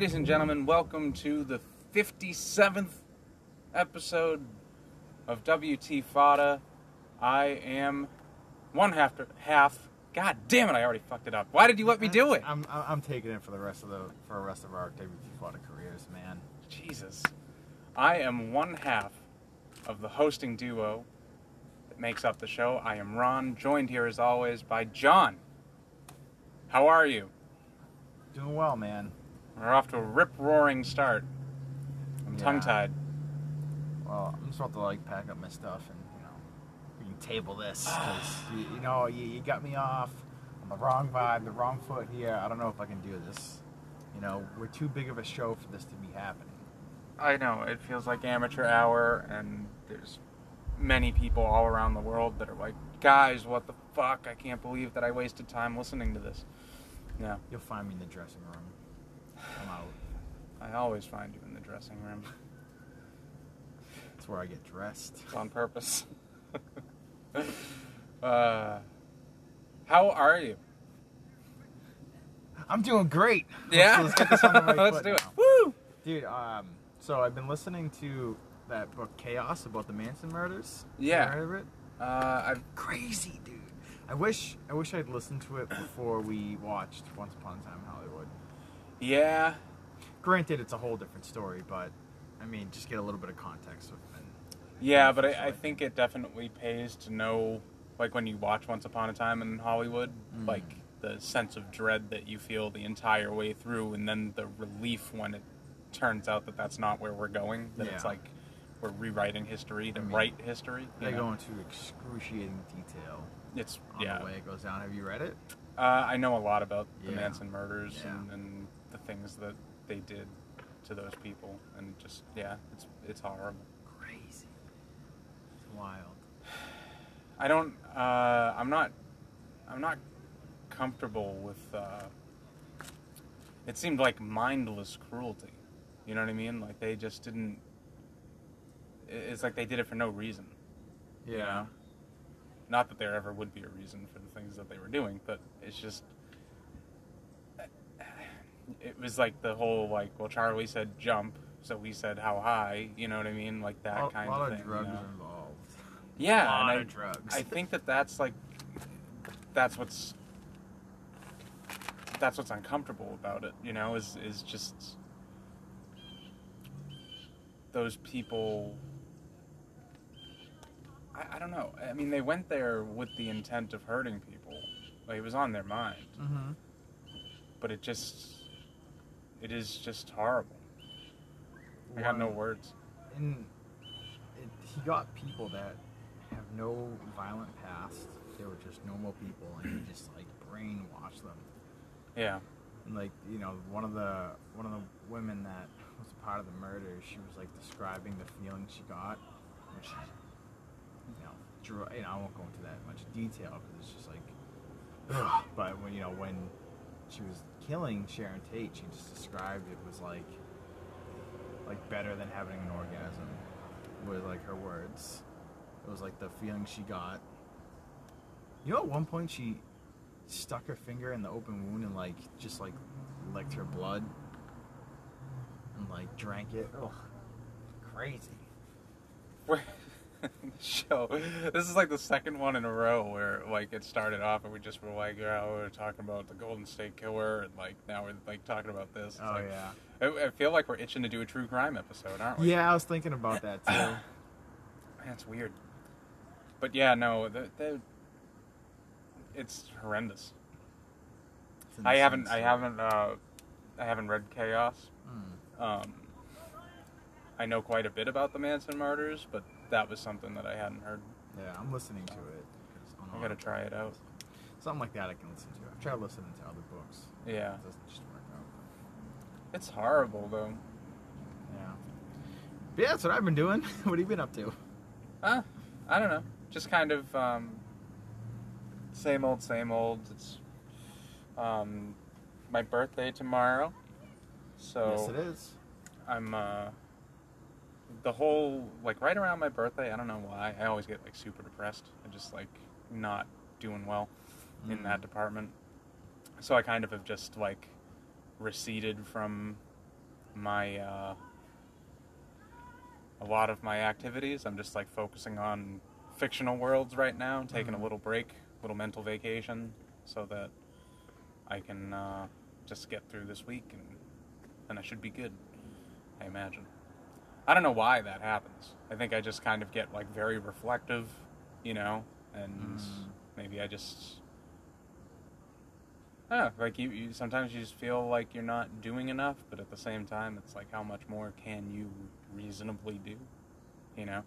Ladies and gentlemen, welcome to the 57th episode of WT Fada. I am one half, half. God damn it! I already fucked it up. Why did you let me do it? I'm, I'm, I'm taking it for the rest of the for the rest of our WT Fada careers, man. Jesus. I am one half of the hosting duo that makes up the show. I am Ron, joined here as always by John. How are you? Doing well, man. We're off to a rip roaring start. I'm Yeah. tongue tied. Well, I'm just about to like pack up my stuff and you know we can table this because you, you know you, you got me off on the wrong vibe, the wrong foot here. I don't know if I can do this. You know, we're too big of a show for this to be happening. I know, it feels like amateur hour, and there's many people all around the world that are like, guys, what the fuck? I can't believe that I wasted time listening to this. Yeah, You'll find me in the dressing room. I'm out. I always find you in the dressing room. That's where I get dressed. It's on purpose. uh, how are you? I'm doing great. Let's- Yeah? let's, get this under my Let's foot do it. now. Woo! Dude, um, so I've been listening to that book Chaos about the Manson murders. Yeah. Heard of it? Uh, I'm Crazy, dude. I wish I wish I'd listened to it before we watched Once Upon a Time in Hollywood. Yeah, Granted, it's a whole different story, but I mean, just get a little bit of context with it. yeah, but I, I think it definitely pays to know, like when you watch Once Upon a Time in Hollywood, Mm. like the sense of dread that you feel the entire way through, and then the relief when it turns out that that's not where we're going. That it's like we're rewriting history to I mean, write history. They know? go into excruciating detail It's on yeah. the way it goes down. Have you read it? Uh, I know a lot about the Yeah. Manson murders Yeah. and, and things that they did to those people, and just yeah, it's it's horrible. Crazy. It's wild. I don't. Uh, I'm not. I'm not comfortable with. Uh, it seemed like mindless cruelty. You know what I mean? Like they just didn't. It's like they did it for no reason. you know? Not that there ever would be a reason for the things that they were doing, but it's just. It was like the whole like, well, Charlie said jump, so we said how high. You know what I mean? Like that a kind lot of of thing. drugs you know? involved. Yeah, a lot of I, drugs. I think that that's like that's what's that's what's uncomfortable about it. You know, is is just those people. I, I don't know. I mean, they went there with the intent of hurting people. Like it was on their mind, mm-hmm. but it just it is just horrible. I got no words. and it, he got people that have no violent past. They were just normal people, and he just like brainwashed them. Yeah. And like you know, one of the one of the women that was a part of the murder, she was like describing the feeling she got she, you know, drew. You know, I won't go into that much detail because it's just like, ugh. but when you know when she was killing Sharon Tate, she just described it was like like better than having an orgasm was like her words. It was like the feeling she got. You know, at one point she stuck her finger in the open wound and like just like licked her blood and like drank it. Ugh, crazy. We're- show. This is like the second one in a row where like it started off and we just were like, yeah, we were talking about the Golden State Killer, and like now we're like talking about this. It's Oh like- yeah. I, I feel like we're itching to do a true crime episode, aren't we? Yeah, I was thinking about that too. That's weird. But yeah, no, the, the, it's horrendous. It's I haven't, I haven't, uh, I haven't read Chaos. Mm. Um, I know quite a bit about the Manson murders, but that was something that I hadn't heard. Yeah, I'm listening to it. I gotta try it out. Something like that I can listen to. I've tried listening to other books. Yeah, It doesn't just work out. it's horrible though. Yeah. But yeah, that's what I've been doing. what have you been up to? Uh, I don't know. Just kind of um, same old, same old. It's um, my birthday tomorrow, so yes, it is. I'm uh, the whole like right around my birthday. I don't know why. I always get like super depressed and just like not doing well in Mm. that department. So I kind of have just like receded from my uh, a lot of my activities. I'm just like focusing on fictional worlds right now, taking Mhm. a little break, little mental vacation, so that I can uh, just get through this week, and then I should be good. I imagine. I don't know why that happens. I think I just kind of get like very reflective, you know, and Mm. maybe I just I don't know, like you, you sometimes you just feel like you're not doing enough, but at the same time it's like how much more can you reasonably do? You know?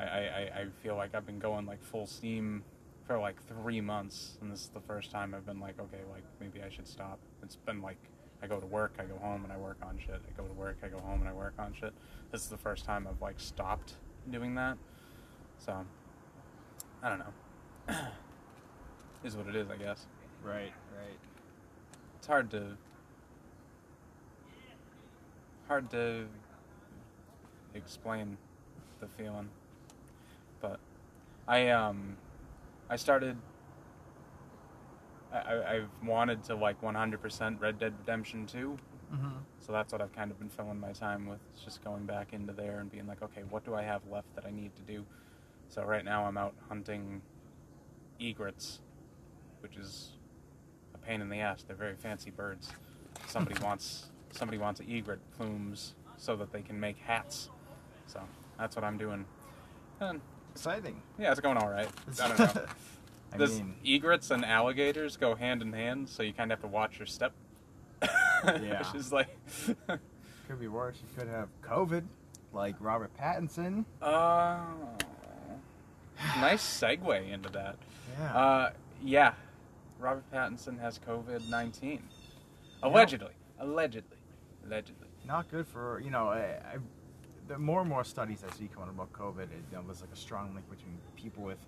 I, I, I- I feel like I've been going like full steam for like three months and this is the first time I've been like, okay, like maybe I should stop. It's been like I go to work, I go home and I work on shit. I go to work, I go home and I work on shit. This is the first time I've like stopped doing that. So I don't know. is what it is, I guess. Right, right. It's hard to hard to explain the feeling. But I um I started I, I've wanted to like 100% Red Dead Redemption 2 Mm-hmm. so that's what I've kind of been filling my time with. It's just going back into there and being like, okay, what do I have left that I need to do? So right now I'm out hunting egrets, which is a pain in the ass. They're very fancy birds. Somebody wants somebody wants egret plumes so that they can make hats. So that's what I'm doing. And Exciting. yeah, it's going all right. I don't know. I Does mean, egrets and alligators go hand in hand? So you kind of have to watch your step. Yeah. Which is like, could be worse. You could have COVID, like Robert Pattinson. uh, nice segue into that. Yeah. Uh, yeah, Robert Pattinson has COVID nineteen. Allegedly, allegedly, allegedly. Not good for you know. I, I, the more and more studies I see coming about COVID, it, you know, there's like a strong link between people with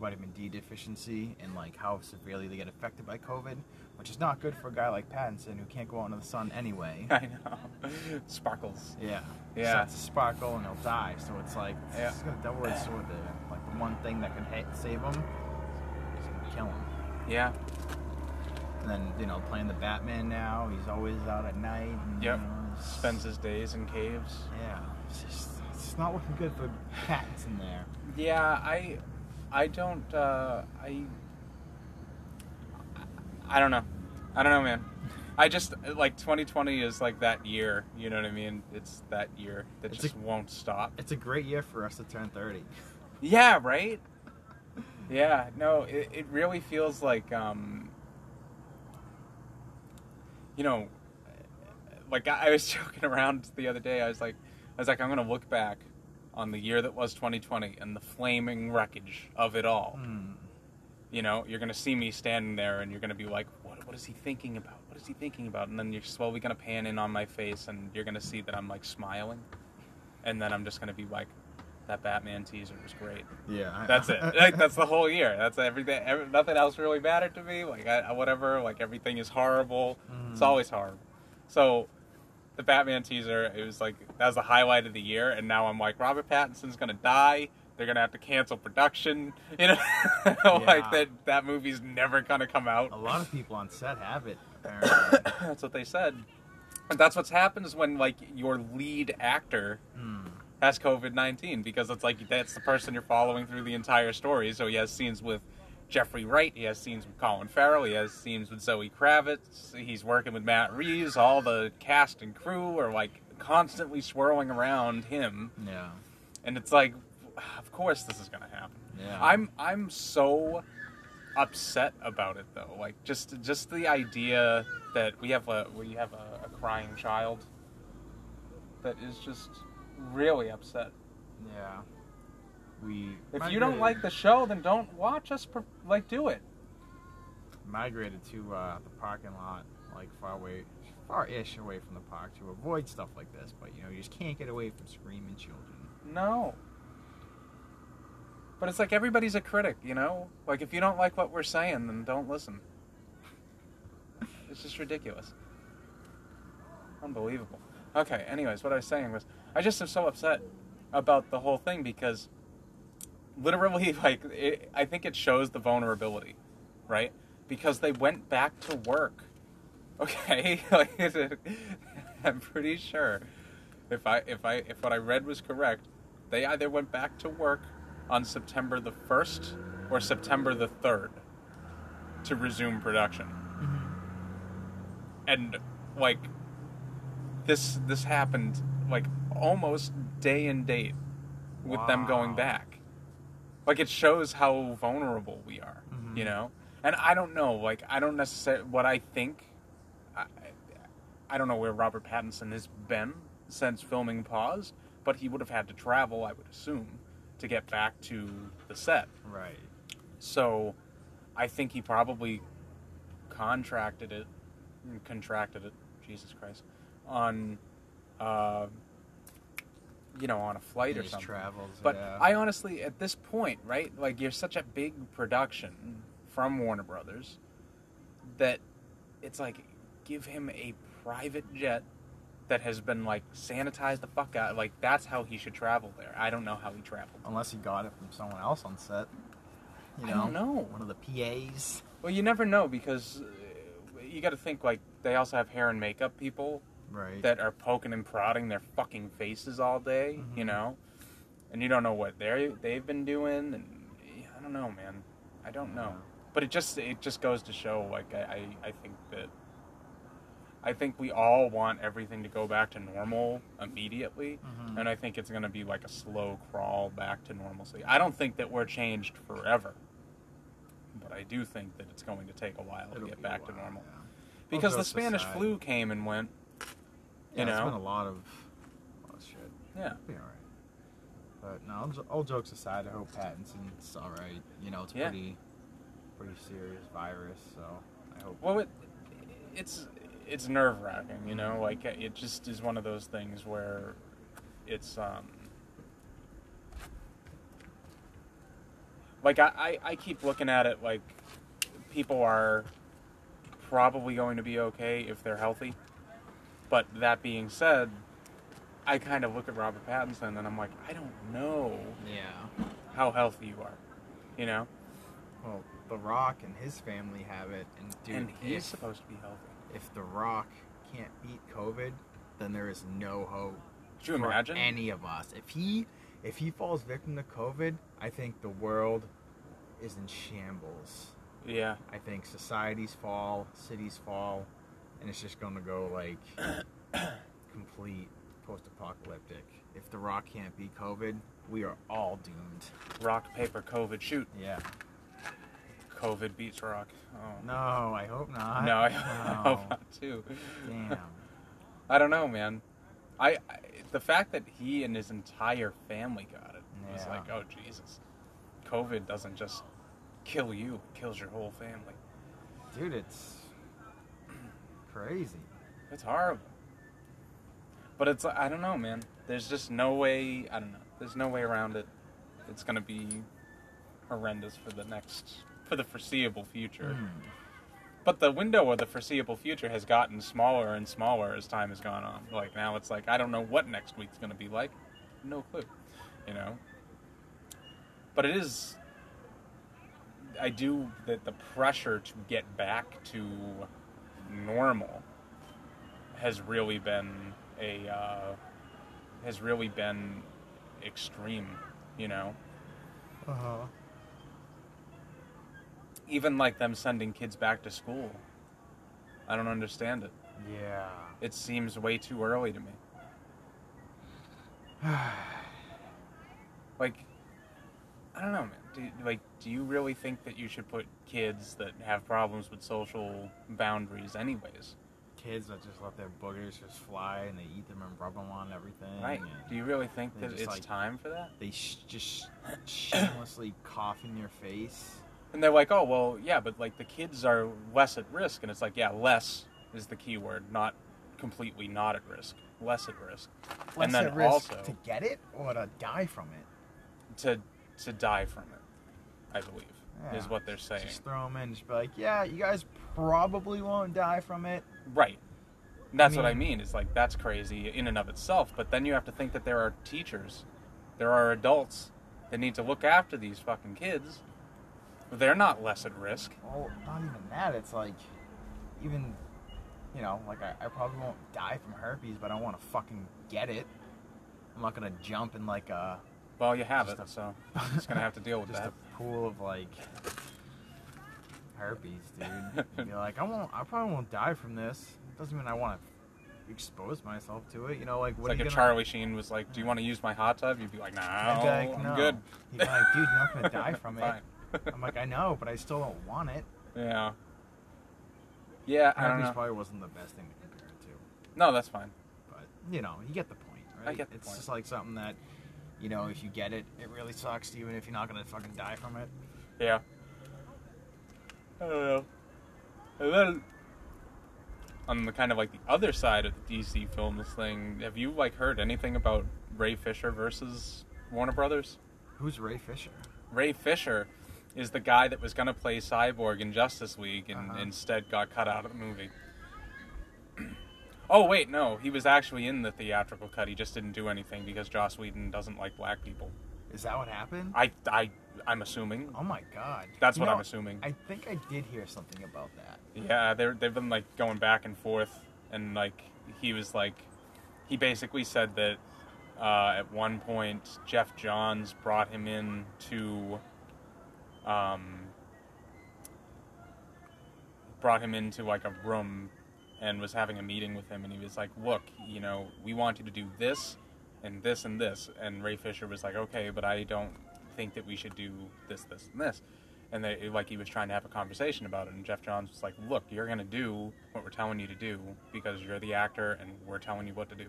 vitamin D deficiency and like how severely they get affected by COVID, which is not good for a guy like Pattinson who can't go out into the sun anyway. I know. Sparkles. Yeah. Yeah. Starts to sparkle and he'll die. So it's like Yeah. it's got a double-edged sword there. Like the one thing that can ha- save him is gonna kill him. Yeah. And then you know playing the Batman now, he's always out at night. And, Yep. You know, Spends his days in caves. Yeah. It's just it's not looking good for Pattinson there. Yeah, I, I don't. Uh, I. I don't know. I don't know, man. I just like 2020 is like that year. You know what I mean? It's that year that It's just a- won't stop. It's a great year for us to turn 30. Yeah, right? Yeah, no, it, it really feels like, um, you know, like I, I was joking around the other day. I was like, I was like, I'm gonna look back on the year that was 2020 and the flaming wreckage of it all. Hmm. You know, you're gonna see me standing there, and you're gonna be like, what, what is he thinking about? What is he thinking about? And then you're slowly gonna pan in on my face, and you're gonna see that I'm like smiling, and then I'm just gonna be like, that Batman teaser was great. Yeah. I- That's it. Like that's the whole year. That's everything. Every, nothing else really mattered to me. Like I, whatever. Like everything is horrible. It's Mhm. always horrible. So the Batman teaser, it was like that was the highlight of the year. And now I'm like, Robert Pattinson's gonna die. They're gonna have to cancel production. You know, like that. That movie's never gonna come out. A lot of people on set have it, that's what they said. And that's what happens when like your lead actor Hmm. has COVID nineteen because it's like that's the person you're following through the entire story. So he has scenes with Jeffrey Wright, he has scenes with Colin Farrell, he has scenes with Zoe Kravitz, he's working with Matt Reeves. All the cast and crew are like constantly swirling around him, Yeah. and it's like, of course this is gonna happen. Yeah. I'm I'm so upset about it though. Like just just the idea that we have a we have a, a crying child that is just really upset. Yeah. We. If you don't like the show, then don't watch us. Per- like do it. migrated to uh, the parking lot, like far away, far-ish away from the park to avoid stuff like this. But you know, you just can't get away from screaming children. No. But it's like everybody's a critic, you know. Like if you don't like what we're saying, then don't listen. It's just ridiculous. Unbelievable. Okay, anyways, what I was saying was I just am so upset about the whole thing because literally like it, I think it shows the vulnerability, right? Because they went back to work. Okay? like I'm pretty sure if I if I if what I read was correct, they either went back to work on September the first or September the third to resume production. Mm-hmm. And like this this happened like almost day and date with them going back. Like it shows how vulnerable we are, you Mhm. know. And I don't know, like I don't necessarily what I think. I, I don't know where Robert Pattinson has been since filming Pause, but he would have had to travel, I would assume, to get back to the set. Right. So, I think he probably contracted it, contracted it, Jesus Christ, on, uh, you know, on a flight or something. travels. But yeah. I honestly, at this point, right, like you're such a big production from Warner Brothers that it's like give him a private jet that has been like sanitized the fuck out. Like that's how he should travel there. I don't know how he traveled. Unless he got it from someone else on set. You I know? don't know. One of the PAs. Well, you never know because uh, you got to think like they also have hair and makeup people Right. that are poking and prodding their fucking faces all day, you Mhm. know, and you don't know what they they've been doing, and I don't know, man. I don't know, but it just it just goes to show, like I I, I think that I think we all want everything to go back to normal immediately, Mhm. and I think it's going to be like a slow crawl back to normalcy. I don't think that we're changed forever, but I do think that it's going to take a while It'll to get back to normal. yeah. Because the Spanish aside. flu came and went. Yeah, you it's know? been a lot of, a lot of shit. Yeah. Be alright. But no, all all jokes aside, I hope Pattinson's alright. You know, it's Yeah. pretty, pretty serious virus, so I hope. Well, it, it's it's nerve wracking, you know. Like it just is one of those things where it's um. Like I, I, I keep looking at it like people are probably going to be okay if they're healthy. But that being said, I kind of look at Robert Pattinson and I'm like, I don't know Yeah. how healthy you are, you know. Well, The Rock and his family have it, and dude, and he's if, supposed to be healthy. if The Rock can't beat COVID, then there is no hope Could you for imagine? any of us. If he if he falls victim to COVID, I think the world is in shambles. yeah. I think societies fall, cities fall, and it's just gonna go like complete post-apocalyptic. If The Rock can't beat COVID, we are all doomed. Rock, paper, COVID, shoot. Yeah. COVID beats rock. Oh. No, I hope not. No, I, No. I hope not too. Damn. I don't know, man. I, I the fact that he and his entire family got it was like, oh Jesus. COVID doesn't just kill you; it kills your whole family. Dude, it's crazy. It's horrible. But it's I don't know, man. There's just no way. I don't know. There's no way around it. It's gonna be horrendous for the next for the foreseeable future. Mm. But the window of the foreseeable future has gotten smaller and smaller as time has gone on. Like now it's like I don't know what next week's going to be like. No clue. You know. But it is I do that the pressure to get back to normal has really been a uh, has really been extreme, you know. Uh-huh. Even like them sending kids back to school. I don't understand it. Yeah. It seems way too early to me. Like, I don't know, man. Do, like, do you really think that you should put kids that have problems with social boundaries, anyways? Kids that just let their boogers just fly and they eat them and rub them on everything. Right? and Do you really think that it's like- time for that? They sh- just shamelessly cough in your face. And they're like, oh, well, yeah, but like the kids are less at risk. And it's like, yeah, less is the key word, not completely not at risk. Less at risk. Less and then at risk also to get it or to die from it. to to die from it, I believe, is what they're saying. Just throw them in. Just be like, yeah, you guys probably won't die from it. Right. That's what I mean- mean. It's like that's crazy in and of itself. But then you have to think that there are teachers, there are adults that need to look after these fucking kids. They're not less at risk. Well, not even that. It's like, even, you know, like I, I probably won't die from herpes, but I don't want to fucking get it. I'm not gonna jump in like a Well, you have Just it, a- so you're just gonna have to deal with just that. a pool of like herpes, dude. You'd be like, I won't. I probably won't die from this. Doesn't mean I want to expose myself to it. You know, like It's what like if? Charlie Sheen was like, "Do you want to use my hot tub?" You'd be like, "No, I'd be like, I'm good." He'd be like, dude, you're not gonna die from it. I'm like, I know, but I still don't want it. yeah. Yeah, I Herpes probably wasn't the best thing to compare it to, No, that's fine. but you know, you get the point, right? I get the it's point. just like something that, you know, if you get it, it really sucks, even if you're not gonna fucking die from it. Yeah. I don't know. And then on the kind of like the other side of the DC films thing, have you like heard anything about Ray Fisher versus Warner Brothers? Who's Ray Fisher? Ray Fisher is the guy that was going to play Cyborg in Justice League and Uh-huh. instead got cut out of the movie. oh wait, no, he was actually in the theatrical cut. He just didn't do anything because Joss Whedon doesn't like black people. Is that what happened? I I I'm assuming. oh my god. That's You what know, I'm assuming. I think I did hear something about that. Yeah, they're they've been like going back and forth, and like he was like, he basically said that uh, at one point Geoff Johns brought him in to, um, brought him into like a room, and was having a meeting with him, and he was like, look, you know, we want you to do this, and this and this, and Ray Fisher was like, okay, but I don't think that we should do this, this, and this. And they like he was trying to have a conversation about it and geoff johns was like look you're going to do what we're telling you to do because you're the actor and we're telling you what to do.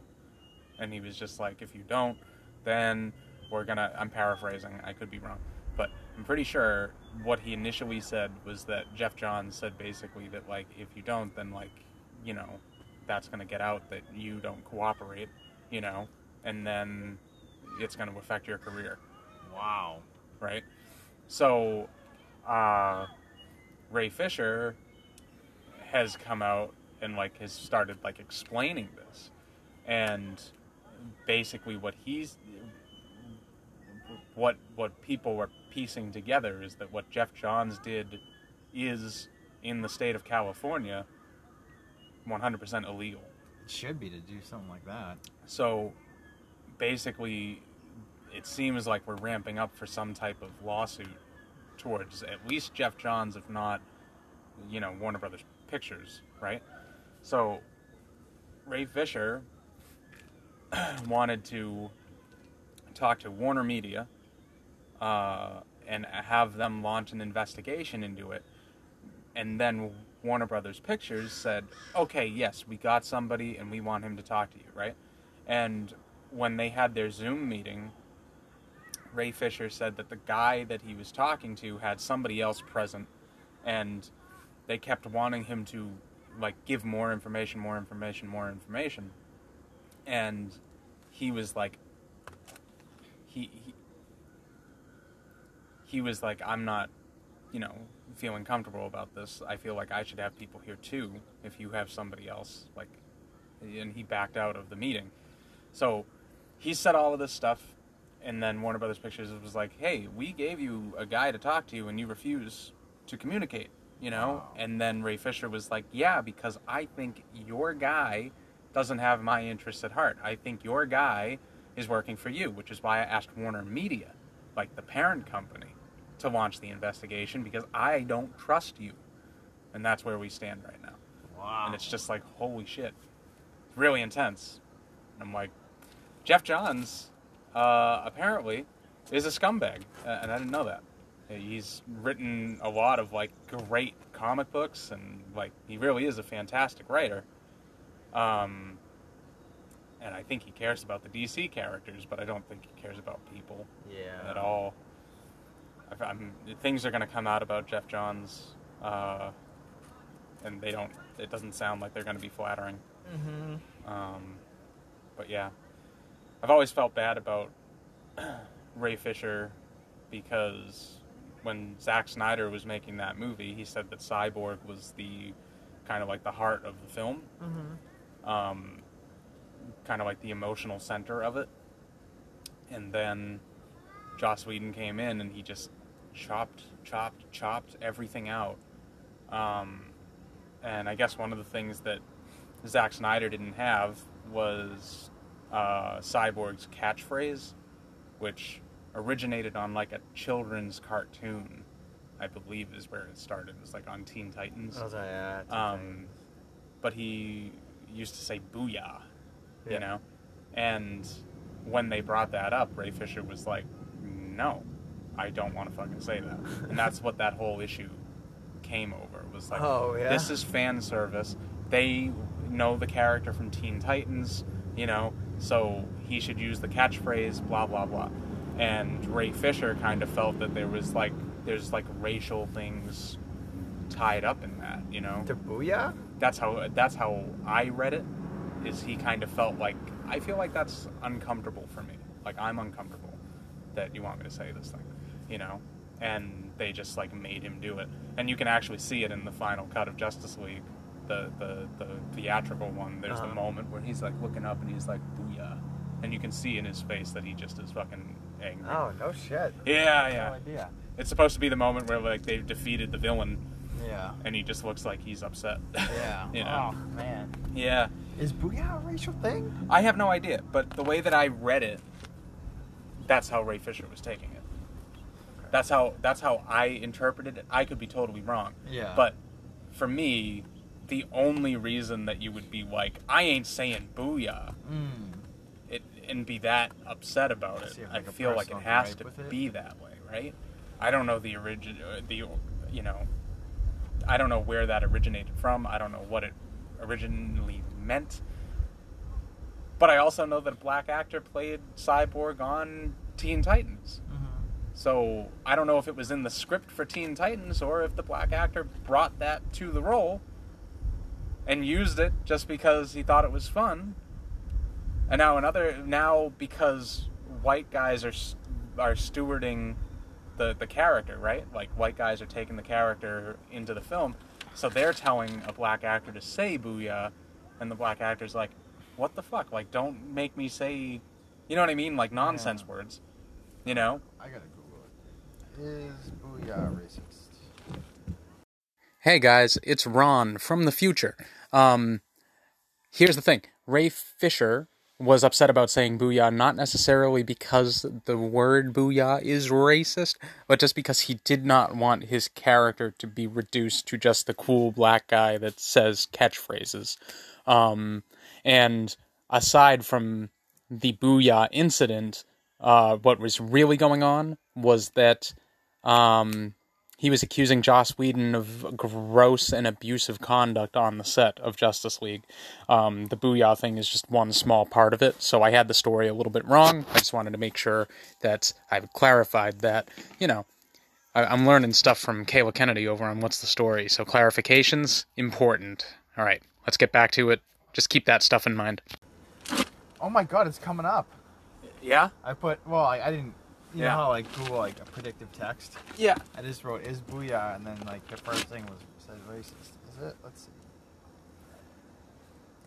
And he was just like if you don't then we're going to i'm paraphrasing i could be wrong but i'm pretty sure what he initially said was that geoff johns said basically that like if you don't then like you know that's going to get out that you don't cooperate you know and then it's going to affect your career Wow. right? So, uh, Ray Fisher has come out and like has started like explaining this, and basically what he's what what people were piecing together is that what Geoff Johns did is in the state of California 100% illegal. It should be to do something like that. So basically, it seems like we're ramping up for some type of lawsuit towards at least Geoff Johns, if not, you know, Warner Brothers Pictures, right? So Ray Fisher wanted to talk to Warner Media uh, and have them launch an investigation into it. And then Warner Brothers Pictures said, okay, yes, we got somebody and we want him to talk to you, right? And when they had their Zoom meeting, Ray Fisher said that the guy that he was talking to had somebody else present and they kept wanting him to like give more information, more information, more information. And he was like he he, he was like I'm not, you know, feeling comfortable about this. I feel like I should have people here too if you have somebody else like and he backed out of the meeting. So he said all of this stuff, and then Warner Brothers Pictures was like, "Hey, we gave you a guy to talk to, and you refuse to communicate." You know, Wow. and then Ray Fisher was like, "Yeah, because I think your guy doesn't have my interests at heart. I think your guy is working for you, which is why I asked Warner Media, like the parent company, to launch the investigation because I don't trust you." And that's where we stand right now. Wow. And it's just like, holy shit. It's really intense. And I'm like, Geoff Johns uh, apparently is a scumbag. Uh, and I didn't know that. He's written a lot of like great comic books and like he really is a fantastic writer. Um, and I think he cares about the DC characters, but I don't think he cares about people yeah. at all. I'm, things are going to come out about Geoff Johns, uh, and they don't. It doesn't sound like they're going to be flattering. Mm-hmm. Um, but yeah, I've always felt bad about Ray Fisher because when Zack Snyder was making that movie, he said that Cyborg was the kind of like the heart of the film, Mm-hmm. um, kind of like the emotional center of it. And then Joss Whedon came in and he just chopped, chopped, chopped everything out. Um, and I guess one of the things that Zack Snyder didn't have was uh, Cyborg's catchphrase, which originated on like a children's cartoon. I believe is where it started. It was like on Teen Titans. Oh, yeah. Teen Um, but he used to say "booyah," Yeah. you know. And when they brought that up, Ray Fisher was like, "No, I don't want to fucking say that." and that's what that whole issue came over. Was like, Oh, yeah? this is fan service. They know the character from Teen Titans, you know, so he should use the catchphrase, blah blah blah. And Ray Fisher kind of felt that there was like there's like racial things tied up in that, you know The booyah? that's how that's how I read it. Is he kind of felt like I feel like that's uncomfortable for me. Like I'm uncomfortable that you want me to say this thing, you know. And they just like made him do it, and you can actually see it in the final cut of Justice League, the the, the theatrical one. There's Uh-huh. the moment where he's like looking up and he's like booyah, and you can see in his face that he just is fucking angry. Oh, no shit. Yeah, yeah. No idea. It's supposed to be the moment where like they've defeated the villain, Yeah. and he just looks like he's upset. Yeah. you know. Oh, man. Yeah. Is booyah a racial thing? I have no idea, but the way that I read it, that's how Ray Fisher was taking it. That's how that's how I interpreted it. I could be totally wrong. Yeah. But for me, the only reason that you would be like, I ain't saying booyah, Mm. it and be that upset about it, I like, feel like it has to it? be that way, right? I don't know the origin, the you know, I don't know where that originated from. I don't know what it originally meant. But I also know that a black actor played Cyborg on Teen Titans. Mm-hmm. So I don't know if it was in the script for Teen Titans or if the black actor brought that to the role and used it just because he thought it was fun. And now another now because white guys are are stewarding the the character, right? Like white guys are taking the character into the film, so they're telling a black actor to say "booyah," and the black actor's like, "What the fuck? Like, don't make me say," you know what I mean? Like nonsense Yeah. words, you know? I Google it. Is booyah racist? Hey guys, it's Ron from the future. Um, here's the thing Ray Fisher was upset about saying booyah not necessarily because the word booyah is racist, but just because he did not want his character to be reduced to just the cool black guy that says catchphrases. Um, and aside from the booyah incident, uh, what was really going on was that um, he was accusing Joss Whedon of gross and abusive conduct on the set of Justice League. Um, the Booyah thing is just one small part of it, so I had the story a little bit wrong. I just wanted to make sure that I've clarified that, you know, I, I'm learning stuff from Kayla Kennedy over on What's the Story, so clarifications, important. All right, let's get back to it. Just keep that stuff in mind. Oh my god, it's coming up. Yeah? I put, well, I, I didn't, you Yeah. know how like Google like a predictive text? Yeah. I just wrote is booyah and then like the first thing was said racist. Is it? Let's see.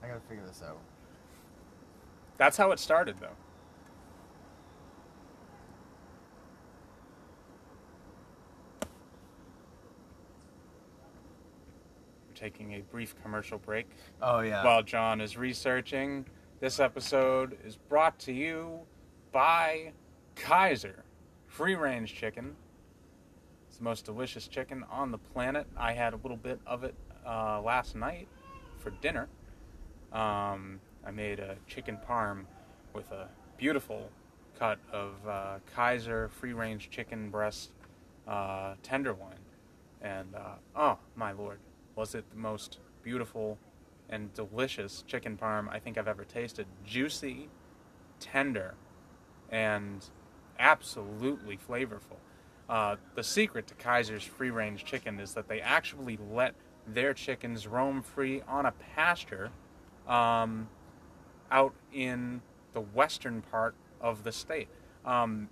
I gotta figure this out. That's how it started, though. We're taking a brief commercial break Oh yeah. while John is researching. This episode is brought to you by Kaiser Free Range Chicken. It's the most delicious chicken on the planet. I had a little bit of it uh, last night for dinner. Um, I made a chicken parm with a beautiful cut of uh, Kaiser free range chicken breast uh, tenderloin. And uh, oh, my lord, was it the most beautiful and delicious chicken parm I think I've ever tasted? Juicy, tender, and absolutely flavorful. Uh, the secret to Kaiser's free range chicken is that they actually let their chickens roam free on a pasture um, out in the western part of the state. Um,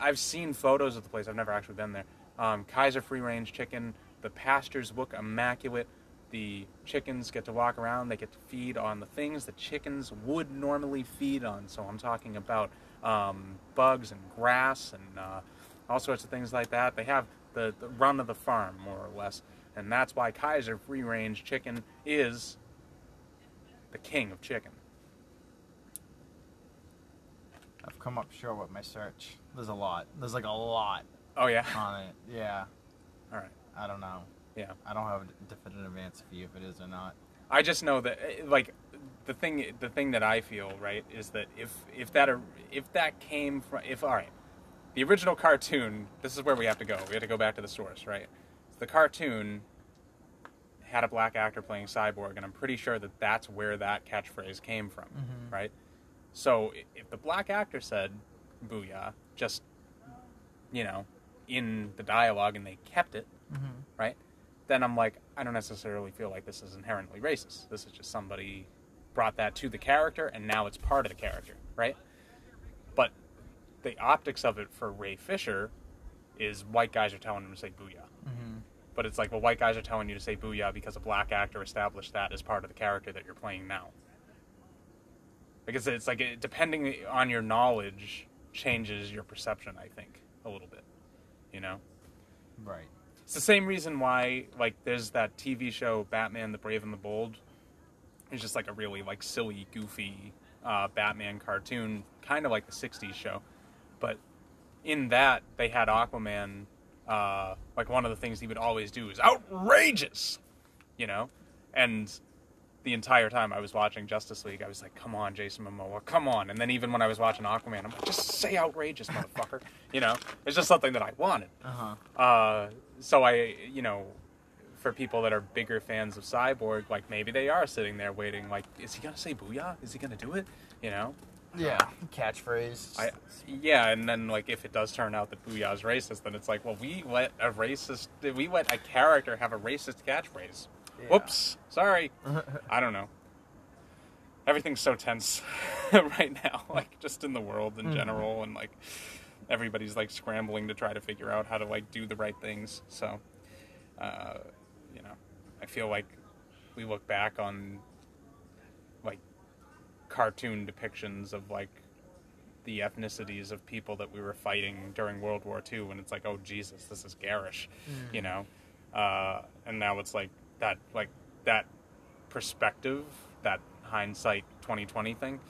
I've seen photos of the place. I've never actually been there. Um, Kaiser free range chicken. The pastures look immaculate. The chickens get to walk around. They get to feed on the things that chickens would normally feed on. So I'm talking about um, bugs and grass and uh, all sorts of things like that. They have the, the run of the farm, more or less. And that's why Kaiser free range chicken is the king of chicken. I've come up short with my search. There's a lot. There's like a lot Oh yeah. on it. Yeah. All right. I don't know. Yeah. I don't have a definitive answer for you if it is or not. I just know that eh, like the thing the thing that I feel right is that if if that if that came from if all right the original cartoon this is where we have to go we have to go back to the source right the cartoon had a black actor playing cyborg and I'm pretty sure that that's where that catchphrase came from Mhm. right so if the black actor said booyah just you know in the dialogue and they kept it Mm-hmm. right? Then I'm like, I don't necessarily feel like this is inherently racist. This is just somebody brought that to the character, and now it's part of the character, right? But the optics of it for Ray Fisher is white guys are telling him to say booyah. Mm-hmm. But it's like, well, white guys are telling you to say booyah because a black actor established that as part of the character that you're playing now. Because it's like, it, depending on your knowledge, changes your perception, I think, a little bit. You know? Right. It's the same reason why, like, there's that TV show Batman: The Brave and the Bold. It's just like a really like silly, goofy uh, Batman cartoon, kind of like the '60s show. But in that, they had Aquaman. Uh, like one of the things he would always do is outrageous, you know, and the entire time I was watching Justice League, I was like, "Come on, Jason Momoa, come on!" And then even when I was watching Aquaman, I'm like, "Just say outrageous, motherfucker!" you know, it's just something that I wanted. Uh huh. Uh, so I, you know, for people that are bigger fans of Cyborg, like maybe they are sitting there waiting, like, is he gonna say "booyah"? Is he gonna do it? You know? Yeah. Catchphrase. I, yeah, and then like if it does turn out that "booyah" is racist, then it's like, well, we let a racist, we let a character have a racist catchphrase. Yeah. Whoops, sorry. I don't know. Everything's so tense right now, like just in the world in Mhm. general, and like everybody's like scrambling to try to figure out how to like do the right things. So, uh, you know, I feel like we look back on like cartoon depictions of like the ethnicities of people that we were fighting during World War II, and it's like, oh Jesus, this is garish, Mm. you know. Uh, and now it's like that, like that perspective, that hindsight 2020 thing,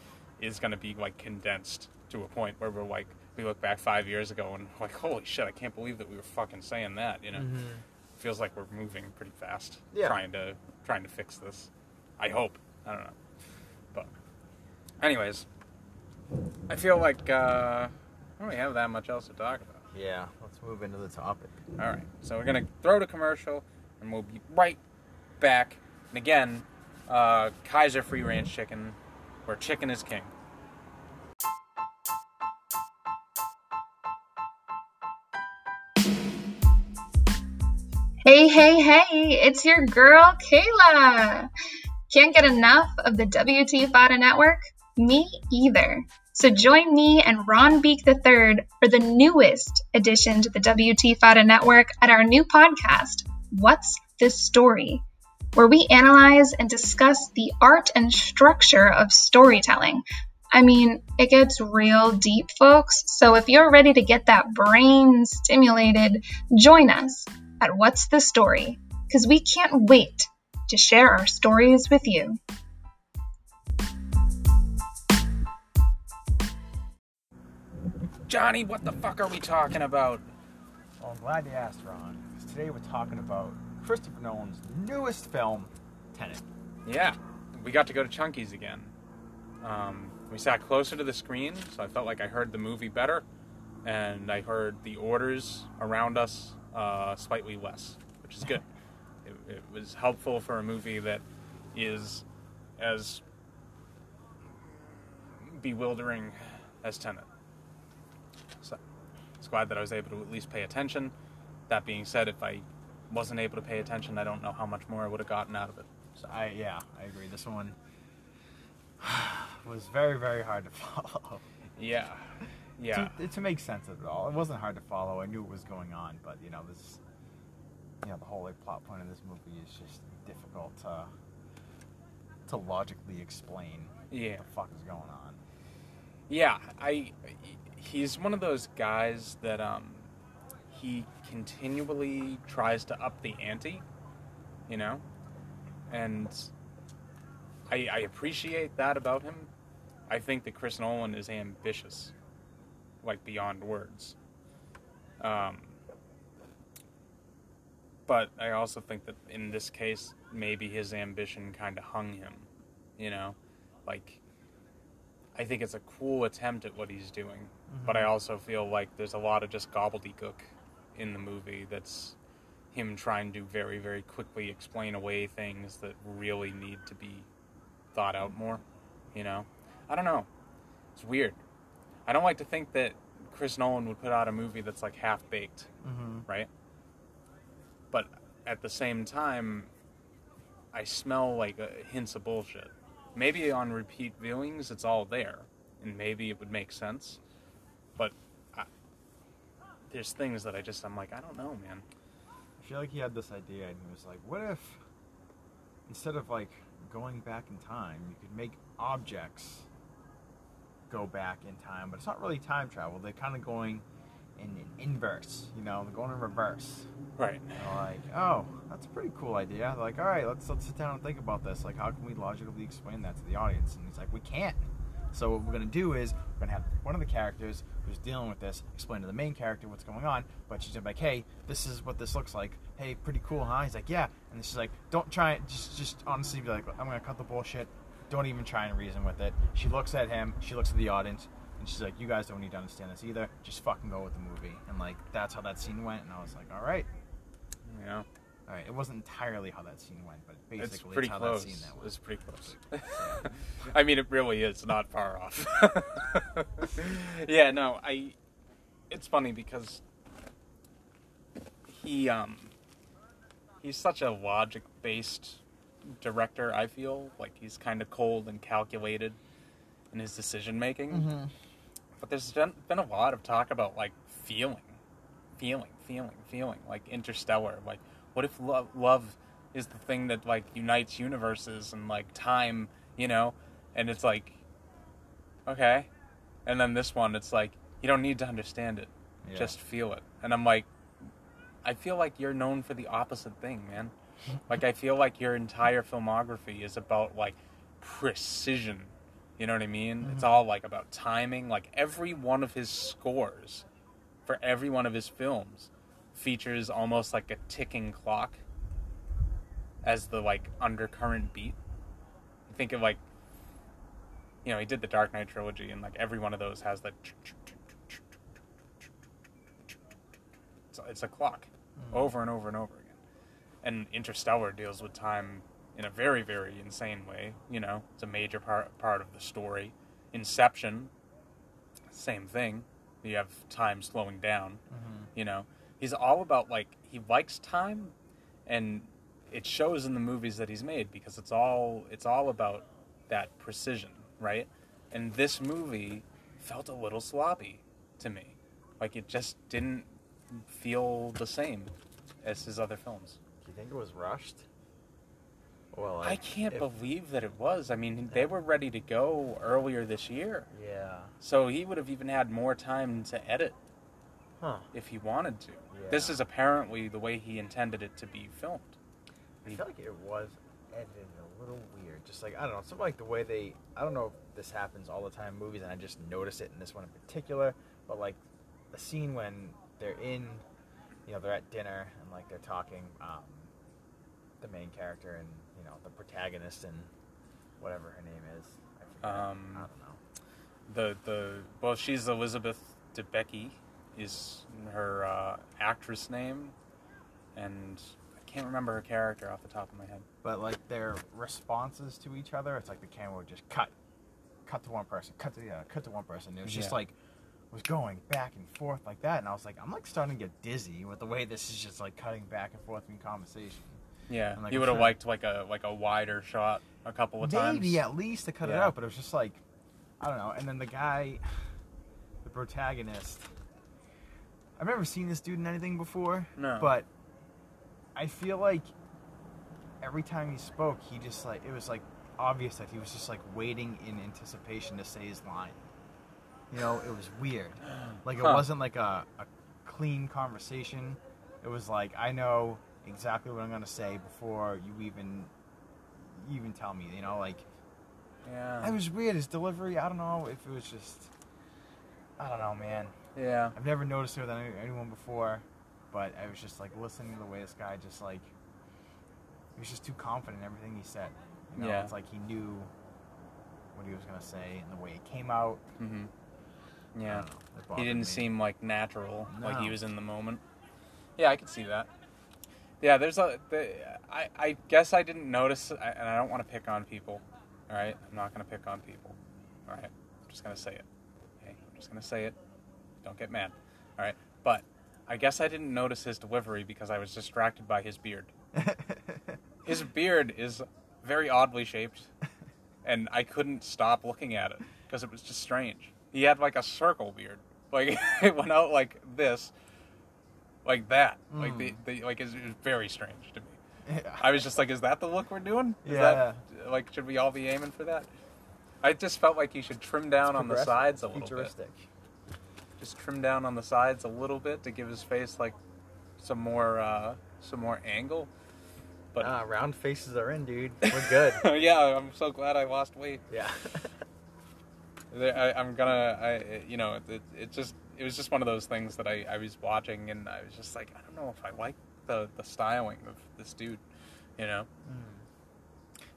is going to be like condensed to a point where we're like, we look back five years ago and like, holy shit, I can't believe that we were fucking saying that, you know. Mhm. Feels like we're moving pretty fast, Yeah. trying to trying to fix this. I hope. I don't know, but anyways, I feel like uh, I don't really have that much else to talk about. Yeah. Let's move into the topic. All right, so we're gonna throw to commercial, and we'll be right back. And again, uh, Kaiser Free Range Chicken, where chicken is king. Hey, hey, hey, it's your girl, Kayla. Can't get enough of the WT Fada Network? Me either. So join me and Ron Beek III for the newest addition to the WT Fada Network at our new podcast, What's This Story? Where we analyze and discuss the art and structure of storytelling. I mean, it gets real deep, folks. So if you're ready to get that brain stimulated, join us at What's the Story? Because we can't wait to share our stories with you. Johnny, what the fuck are we talking about? Well, I'm glad you asked, Ron. Because today we're talking about Christopher Nolan's newest film, Tenet. Yeah, we got to go to Chunky's again. Um, we sat closer to the screen, so I felt like I heard the movie better, and I heard the orders around us uh, slightly less, which is good. it, it was helpful for a movie that is as bewildering as Tenet. So, it's glad that I was able to at least pay attention. That being said, if I wasn't able to pay attention, I don't know how much more I would have gotten out of it. So. I yeah, I agree. This one was very very hard to follow. Yeah. Yeah. To, to make sense of it all, it wasn't hard to follow. I knew what was going on, but you know this, you know the whole like, plot point of this movie is just difficult to to logically explain Yeah. what the fuck is going on. Yeah. I he's one of those guys that um he continually tries to up the ante, you know? And I, I appreciate that about him. I think that Chris Nolan is ambitious, like beyond words. Um, but I also think that in this case, maybe his ambition kind of hung him. You know, like I think it's a cool attempt at what he's doing, but I also feel like there's a lot of just gobbledygook in the movie that's him trying to very, very quickly explain away things that really need to be thought out more. You know, I don't know. It's weird. I don't like to think that Chris Nolan would put out a movie that's like half baked, Mm-hmm. right? But at the same time, I smell like hints of bullshit. Maybe on repeat viewings, it's all there, and maybe it would make sense. But I, there's things that I just I'm like I don't know, man. I feel like he had this idea and he was like, what if instead of like going back in time, you could make objects go back in time, but it's not really time travel. They're kind of going in, in inverse, you know, they're going in reverse. Right. They're like, oh, that's a pretty cool idea. They're like, all right, let's let's sit down and think about this. Like, how can we logically explain that to the audience? And he's like, we can't. So what we're gonna do is we're gonna have one of the characters who's dealing with this explain to the main character what's going on. But she's like, hey, this is what this looks like. Hey, pretty cool, huh? He's like, yeah. And she's like, don't try it. Just just honestly be like, I'm gonna cut the bullshit. Don't even try and reason with it. She looks at him. She looks at the audience. And she's like, "You guys don't need to understand this either. Just fucking go with the movie." And like, that's how that scene went. And I was like, "All right, Yeah. all right." It wasn't entirely how that scene went, but basically, It's pretty how close. that scene that It's was. pretty close. I mean, it really is not far off. yeah, no, I. It's funny because he um he's such a logic based director. I feel like he's kind of cold and calculated in his decision making. Mm-hmm. But there's been, been a lot of talk about like feeling, feeling, feeling, feeling. Like Interstellar. Like, what if love, love is the thing that like unites universes and like time, you know? And it's like, okay. And then this one, it's like you don't need to understand it, Yeah. just feel it. And I'm like, I feel like you're known for the opposite thing, man. Like I feel like your entire filmography is about like precision. You know what I mean? It's all like about timing. Like every one of his scores for every one of his films features almost like a ticking clock as the like undercurrent beat. I think of like you know, he did the Dark Knight trilogy and like every one of those has that it's, it's a clock over and over and over. And Interstellar deals with time in a very, very insane way. You know, it's a major part part of the story. Inception, same thing. You have time slowing down. Mm-hmm. You know, he's all about like he likes time, and it shows in the movies that he's made because it's all it's all about that precision, right? And this movie felt a little sloppy to me. Like it just didn't feel the same as his other films. Think it was rushed? Well, I can't if- believe that it was. I mean, they were ready to go earlier this year. Yeah. So he would have even had more time to edit Huh. if he wanted to. This is apparently the way he intended it to be filmed. I feel like it was edited a little weird. Just like I don't know, something like the way they. I don't know if this happens all the time in movies, and I just notice it in this one in particular. But like the scene when they're in, you know, they're at dinner and like they're talking, um, the main character and you know the protagonist and whatever her name is. I. Um, I don't know. The the well, she's Elizabeth Debicki, is her uh, actress name, and I can't remember her character off the top of my head. But like their responses to each other, it's like the camera would just cut, cut to one person, cut to the other, cut to one person. It was just Yeah. like was going back and forth like that, and I was like, I'm like starting to get dizzy with the way this is just like cutting back and forth in conversation. Yeah, like, you would have sure- liked like a like a wider shot a couple of times. Maybe at least to cut it out, but it was just like I don't know. And then the guy, the protagonist, I've never seen this dude in anything before. No. But I feel like every time he spoke, he just like it was like obvious that he was just like waiting in anticipation to say his line. You know, it was weird. Like it Huh. wasn't like a, a clean conversation. It was like I know exactly what I'm gonna say before you even you even tell me. You know, like Yeah. It was weird. His delivery. I don't know if it was just. I don't know, man. yeah. I've never noticed it with any, anyone before, but I was just like listening to the way this guy just like. He was just too confident in everything he said. You know, Yeah. it's like he knew what he was gonna say and the way it came out. Mm-hmm. Yeah. know, He didn't me. seem like natural, like he was in the moment. Yeah, I could see that. Yeah, there's a. The, I I guess I didn't notice, and I don't want to pick on people. All right, I'm not gonna pick on people. All right, I'm just gonna say it. Okay, I'm just gonna say it. Don't get mad. All right, but I guess I didn't notice his delivery because I was distracted by his beard. His beard is very oddly shaped, and I couldn't stop looking at it because it was just strange. He had like a circle beard, like it went out like this, like that, like the, the like was very strange to me. I was just like, is that the look we're doing? Is that like should we all be aiming for that? I just felt like he should trim down on the sides a little bit. Just trim down on the sides a little bit to give his face like some more uh some more angle. But Ah, round faces are in, dude. We're good. yeah, I'm so glad I lost weight. yeah. I, I'm gonna, I, you know, it, it just, it was just one of those things that I, I was watching and I was just like, I don't know if I like the, the styling of this dude, you know?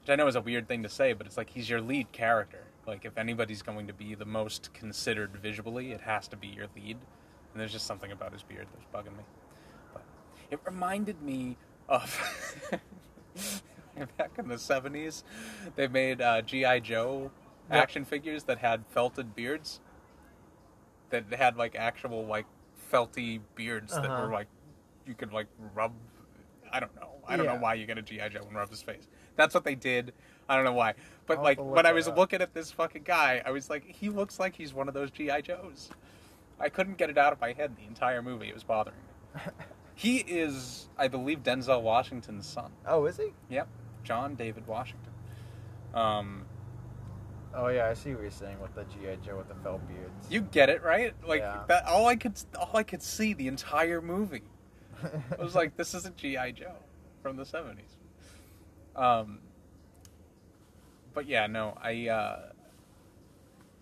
Which I know is a weird thing to say, but it's like he's your lead character. Like if anybody's going to be the most considered visually, it has to be your lead. And there's just something about his beard that's bugging me. But it reminded me of back in the 70s, they made uh, GI Joe Yep. action figures that had felted beards. That had like actual like felty beards that Uh-huh. were like you could like rub. I don't know. I don't know why you get a GI Joe and rub his face. That's what they did. I don't know why. But I'll like have to look when I was up. looking at this fucking guy, I was like, he looks like he's one of those GI Joes. I couldn't get it out of my head the entire movie. It was bothering me. He is, I believe, Denzel Washington's son. oh, is he? Yep, John David Washington. Um, Oh yeah, I see what you're saying with the GI Joe with the felt beards. you get it right? Like Yeah. that. All I could, all I could see the entire movie. I was like, this is a GI Joe from the seventies. Um, but yeah, no, I. Uh,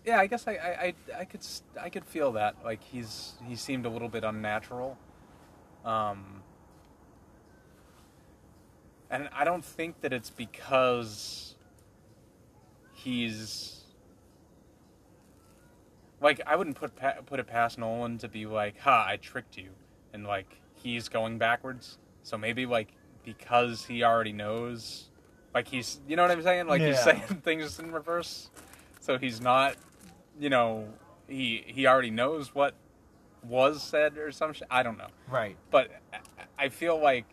yeah, I guess I, I, I, I could, I could feel that. Like he's, he seemed a little bit unnatural. Um, and I don't think that it's because he's like I wouldn't put pa- put it past Nolan to be like, "Ha, I tricked you," and like he's going backwards. So maybe like because he already knows, like he's, you know what I'm saying? Like he's saying things in reverse, so he's not, you know, he he already knows what was said or some shit. I don't know right. but I feel like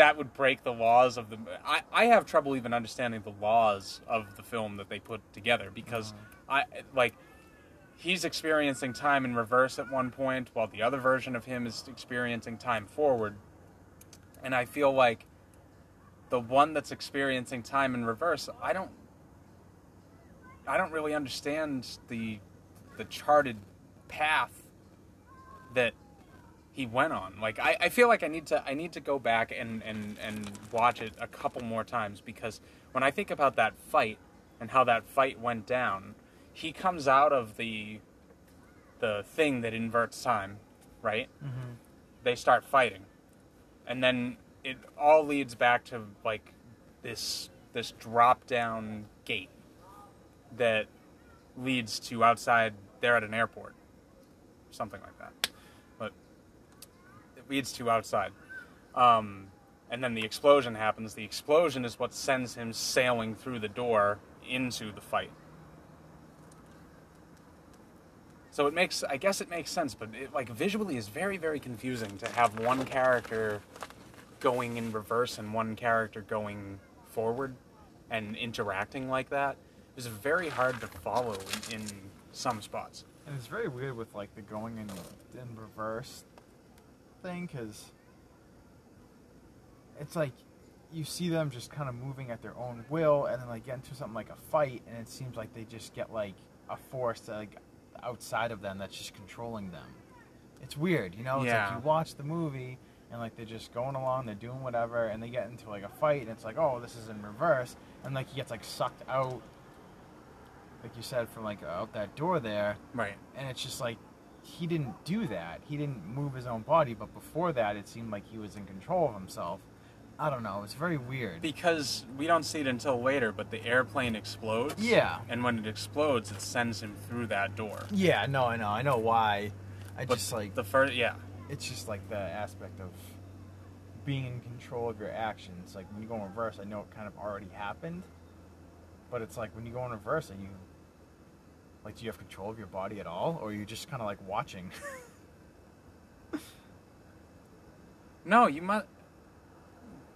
that would break the laws of the. I, I have trouble even understanding the laws of the film that they put together because uh-huh. I like he's experiencing time in reverse at one point while the other version of him is experiencing time forward, and I feel like the one that's experiencing time in reverse, I don't. I don't really understand the the charted path that he went on. Like I, I feel like I need to I need to go back and, and, and watch it a couple more times because when I think about that fight and how that fight went down, he comes out of the the thing that inverts time, right? Mm-hmm. They start fighting. And then it all leads back to like this this drop down gate that leads to outside they're at an airport. Something like that. Leads to outside. Um, and then the explosion happens. The explosion is what sends him sailing through the door into the fight. So it makes, I guess it makes sense, but it, like visually is very, very confusing to have one character going in reverse and one character going forward and interacting like that. It was very hard to follow in, in some spots. And it's very weird with like the going in in reverse thing because it's like you see them just kind of moving at their own will, and then like get into something like a fight, and it seems like they just get like a force that, like outside of them that's just controlling them. It's weird, you know. It's Yeah. like you watch the movie and like they're just going along, they're doing whatever, and they get into like a fight, and it's like, oh, this is in reverse, and like he gets like sucked out like you said, from like out that door there, Right. and it's just like he didn't do that. He didn't move his own body, but before that, it seemed like he was in control of himself. I don't know. It's very weird. Because we don't see it until later, but the airplane explodes. Yeah. And when it explodes, it sends him through that door. Yeah, no, I know. I know why. I But just like the first, yeah, it's just like the aspect of being in control of your actions. Like when you go in reverse, I know it kind of already happened, but it's like when you go in reverse, are you like do you have control of your body at all, or are you just kind of like watching? No, you must.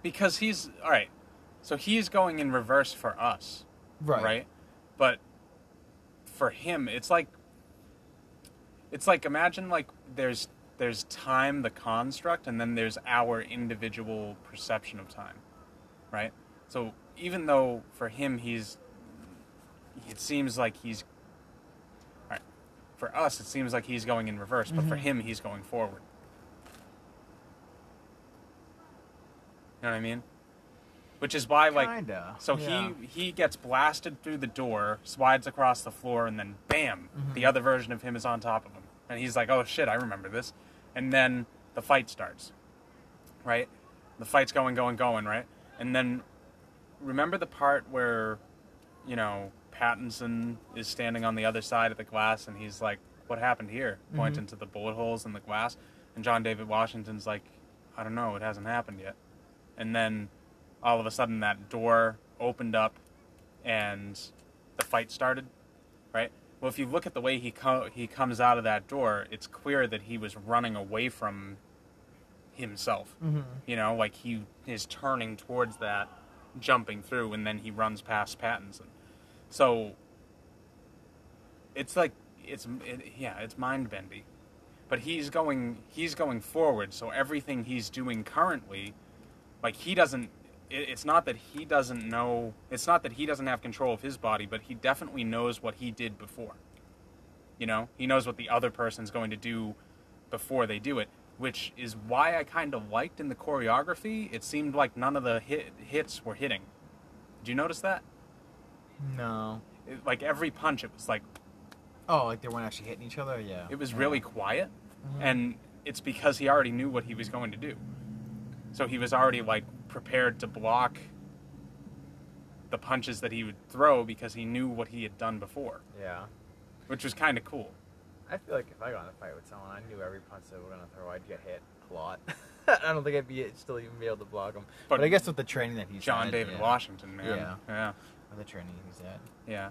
Because he's. Alright. So he's going in reverse for us. Right. But for him, it's like. It's like imagine like there's there's time the construct and then there's our individual perception of time right so even though for him he's it seems like he's all right for us it seems like he's going in reverse but for Mhm. him he's going forward you know what i mean which is why like Kinda. so yeah. he he gets blasted through the door, slides across the floor, and then bam, the Mhm. other version of him is on top of him, and he's like, "Oh shit, I remember this." And then the fight starts, right? The fight's going, going, going, right? And then remember the part where, you know, Pattinson is standing on the other side of the glass, and he's like, "What happened here?" Mhm. Pointing to the bullet holes in the glass, and John David Washington's like, "I don't know, it hasn't happened yet." And then all of a sudden that door opened up and the fight started, right? Well, if you look at the way he co- he comes out of that door, it's clear that he was running away from himself. Mhm. You know, like he is turning towards that, jumping through, and then he runs past Pattinson. So it's like it's it, yeah, it's mind bendy, but he's going he's going forward. So everything he's doing currently, like he doesn't. It, it's not that he doesn't know. It's not that he doesn't have control of his body, but he definitely knows what he did before. You know, he knows what the other person's going to do before they do it, which is why I kind of liked in the choreography. It seemed like none of the hit, hits were hitting. Did you notice that? No. It, like every punch, it was like Oh, like they weren't actually hitting each other. Yeah. it was Yeah. really quiet, Mhm. and it's because he already knew what he was going to do. So he was already like prepared to block the punches that he would throw because he knew what he had done before, Yeah. which was kind of cool. I feel like if I got in a fight with someone, I knew every punch they were gonna throw, I'd get hit a lot. I don't think I'd be still even be able to block them. But, But I guess with the training that he's John had, David yeah. Washington, man. Yeah. yeah, The training he's had, yeah.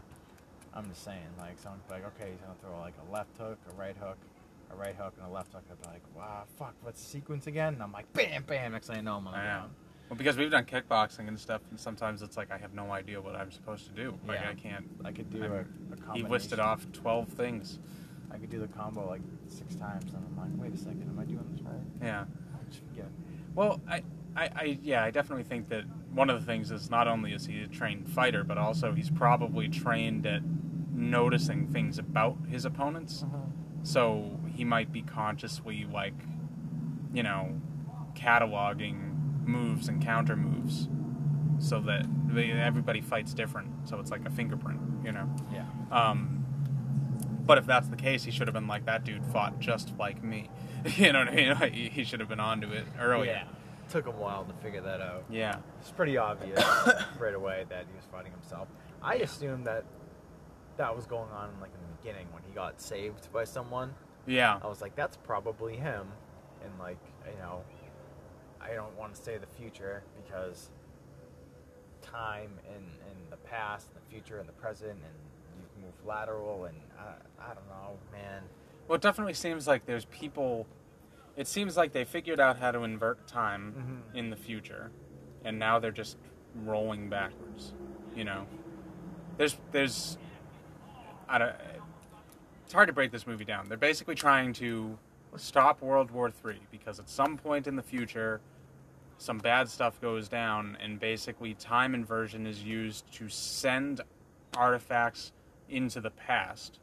I'm just saying, like someone's like, okay, he's gonna throw like a left hook, a right hook, a right hook, and a left hook. I'd be like, wow, fuck, what's the sequence again? And I'm like, bam, bam. Next thing I know, I'm on the ground. Well, because we've done kickboxing and stuff, and sometimes it's like I have no idea what I'm supposed to do. Like Yeah. I can't. I could do I'm- a, a He listed off twelve things. I could do the combo like six times, and I'm like, wait a second, am I doing this right? Yeah. I just forget. Well, I, I, I, yeah, I definitely think that one of the things is not only is he a trained fighter, but also he's probably trained at noticing things about his opponents. So he might be consciously like, you know, cataloging moves and counter moves, so that they, everybody fights different. So it's like a fingerprint, you know. Yeah. Um, but if that's the case, he should have been like that dude fought just like me. you know what I mean? He, he should have been onto it earlier. Yeah. Took him a while to figure that out. Yeah. It's pretty obvious right away that he was fighting himself. I assumed that that was going on like in the beginning when he got saved by someone. Yeah. I was like, that's probably him. And like, you know, I don't want to say the future because time and, and the past and the future and the present and you move lateral and I, I don't know, man. Well, it definitely seems like there's people. It seems like they figured out how to invert time Mhm. in the future, and now they're just rolling backwards. You know, there's there's. I don't. It's hard to break this movie down. They're basically trying to stop World War III because at some point in the future, some bad stuff goes down, and basically time inversion is used to send artifacts into the past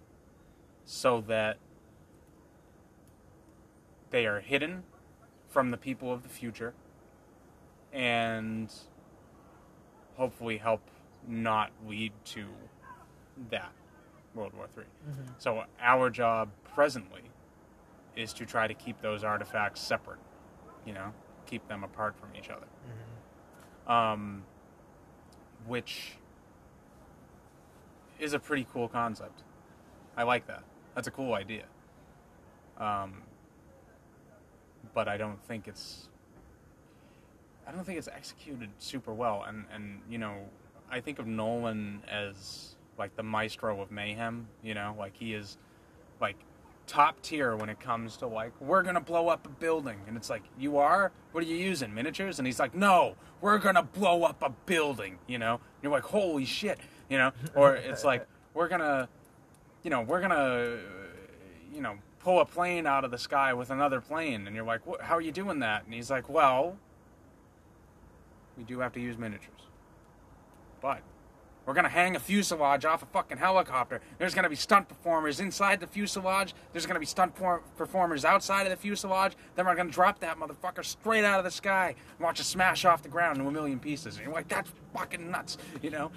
so that they are hidden from the people of the future and hopefully help not lead to that World War III. So our job presently is to try to keep those artifacts separate, you know, keep them apart from each other. Um, which is a pretty cool concept. I like that. That's a cool idea. Um, but I don't think it's I don't think it's executed super well. And and you know, I think of Nolan as like the maestro of mayhem. You know, like he is like top tier when it comes to like we're gonna blow up a building, and it's like you are. What are you using? Miniatures? And he's like, no, we're gonna blow up a building. You know, and you're like, holy shit. You know, or it's like we're gonna, you know, we're gonna, you know. Pull a plane out of the sky with another plane, and you're like, "How are you doing that?" And he's like, "Well, we do have to use miniatures. But we're gonna hang a fuselage off a fucking helicopter. There's gonna be stunt performers inside the fuselage. There's gonna be stunt por- performers outside of the fuselage. Then we're gonna drop that motherfucker straight out of the sky and watch it smash off the ground into a million pieces. And you're like, that's fucking nuts, you know?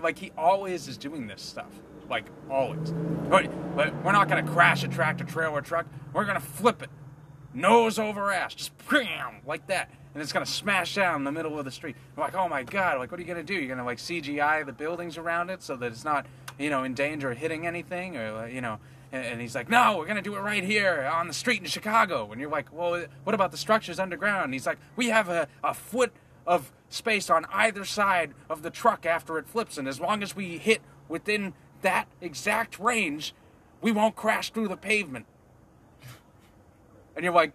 Like he always is doing this stuff. Like always. But, but we're not gonna crash a tractor trailer truck. We're gonna flip it nose over ass, just bam, like that, and it's gonna smash down in the middle of the street. We're like, oh my god, like what are you gonna do? You're gonna like CGI the buildings around it so that it's not, you know, in danger of hitting anything, or you know. And, he's like, no, we're gonna do it right here on the street in Chicago. And you're like, well, what about the structures underground? And he's like, we have a, a foot of space on either side of the truck after it flips, and as long as we hit within that exact range, we won't crash through the pavement. And you're like,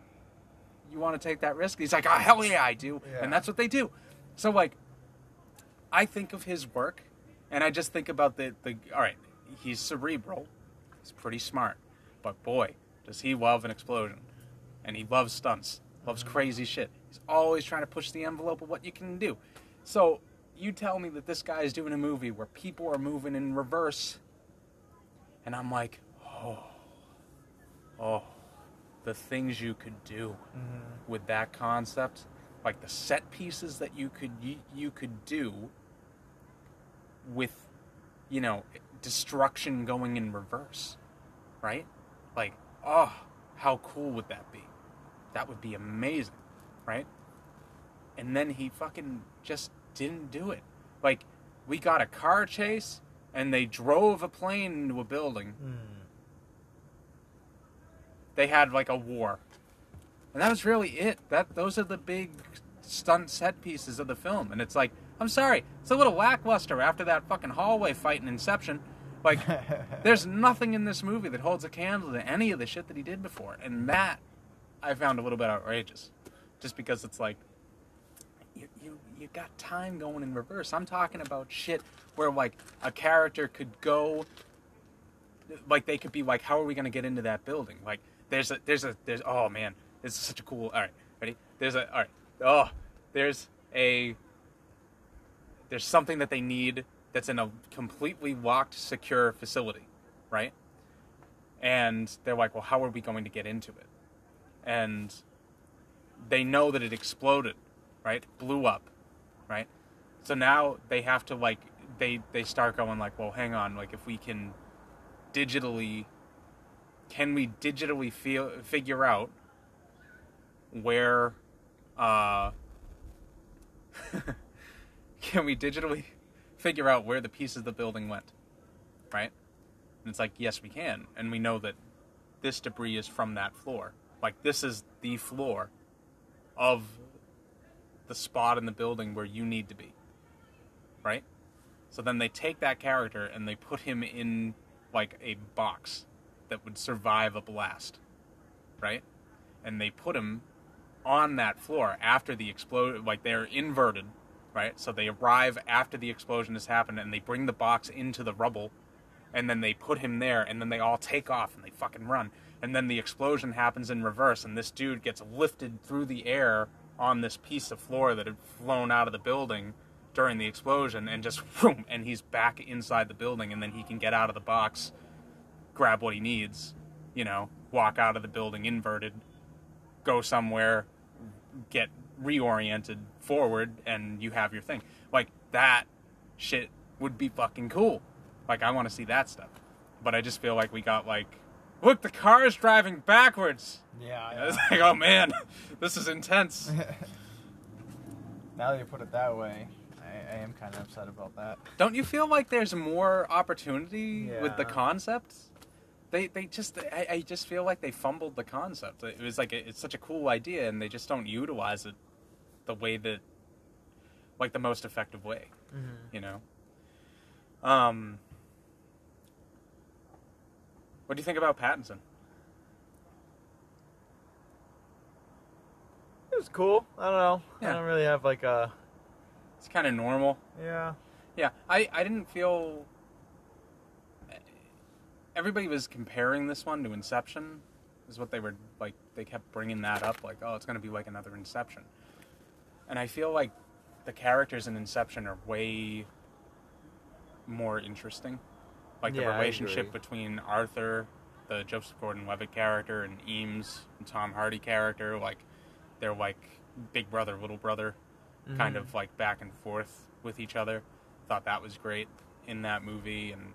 you want to take that risk? He's like, oh, hell yeah, I do. Yeah. And that's what they do. So, like, I think of his work, and I just think about the, the all right, he's cerebral, he's pretty smart, but boy, does he love an explosion. And he loves stunts, loves mm-hmm. crazy shit. He's always trying to push the envelope of what you can do. So, you tell me that this guy is doing a movie where people are moving in reverse, and I'm like, oh, oh the things you could do mm-hmm. with that concept, like the set pieces that you could you, you could do with, you know, destruction going in reverse, right? Like, oh, how cool would that be? That would be amazing, right? And then he fucking just didn't do it. Like, we got a car chase, and they drove a plane into a building hmm. they had like a war. And that was really it. That those are the big stunt set pieces of the film. And it's like, I'm sorry, it's a little lackluster after that fucking hallway fight in Inception. Like, there's nothing in this movie that holds a candle to any of the shit that he did before. And that I found a little bit outrageous. Just because it's like you got time going in reverse. I'm talking about shit where like a character could go like they could be like, how are we gonna get into that building? Like there's a there's a there's oh man, this is such a cool all right, ready? There's a all right. Oh, there's a there's something that they need that's in a completely locked, secure facility, right? And they're like, well, how are we going to get into it? And they know that it exploded, right? Blew up, right? So now they have to like they they start going like, well, hang on, like if we can digitally can we digitally feel figure out where uh can we digitally figure out where the pieces of the building went right? And it's like yes we can. And we know that this debris is from that floor. Like this is the floor of the spot in the building where you need to be right so then they take that character and they put him in like a box that would survive a blast, right? And they put him on that floor after the explosion. Like they're inverted, right? So they arrive after the explosion has happened, and they bring the box into the rubble, and then they put him there, and then they all take off and they fucking run. And then the explosion happens in reverse, and this dude gets lifted through the air on this piece of floor that had flown out of the building during the explosion, and just whoom, and he's back inside the building, and then he can get out of the box grab what he needs, you know, walk out of the building inverted, go somewhere, get reoriented forward, and you have your thing. Like that shit would be fucking cool. Like I want to see that stuff. but I just feel like we got like, look, the car is driving backwards. Yeah. I was like, oh man, this is intense. now that you put it that way, I, I am kind of upset about that. Don't you feel like there's more opportunity with the Yeah. concept? They they just I, I just feel like they fumbled the concept. It was like it's such a cool idea, and they just don't utilize it the way that like the most effective way. Mm-hmm. You know. Um. What do you think about Pattinson? It was cool. I don't know. Yeah. I don't really have like a. It's kind of normal. Yeah. Yeah, I, I didn't feel. Everybody was comparing this one to Inception, is what they were like. They kept bringing that up, like, oh, it's going to be like another Inception. And I feel like the characters in Inception are way more interesting. Like the Yeah, I relationship between Arthur, the Joseph Gordon-Levitt character, and Eames, and Tom Hardy character, like they're like big brother, little brother kind Mhm. of like back and forth with each other. Thought that was great in that movie, and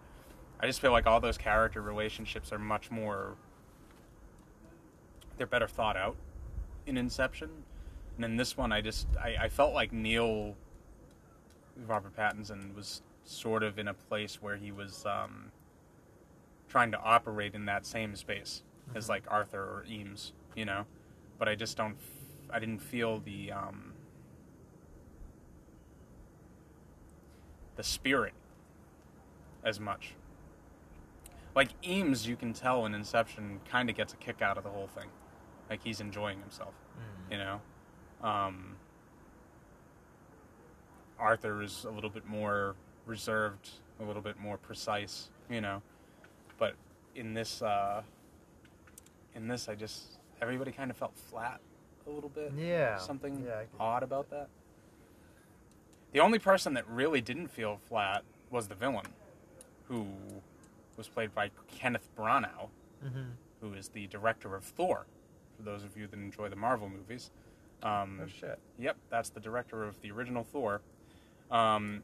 I just feel like all those character relationships are much more. They're better thought out in Inception, and in this one, I just I, I felt like Neil, Robert Pattinson, was sort of in a place where he was um, trying to operate in that same space as Mhm. like Arthur or Eames, you know. But I just don't. I didn't feel the um, the spirit as much. Like Eames, you can tell in Inception, kind of gets a kick out of the whole thing. Like he's enjoying himself, Mhm. you know. Um, Arthur is a little bit more reserved, a little bit more precise, you know. But in this, uh, in this, I just everybody kind of felt flat a little bit. Yeah. Something Yeah, odd about that. The only person that really didn't feel flat was the villain, who was played by Kenneth Branagh, Mhm. who is the director of Thor. For those of you that enjoy the Marvel movies, um, Oh shit. Yep, that's the director of the original Thor. Um,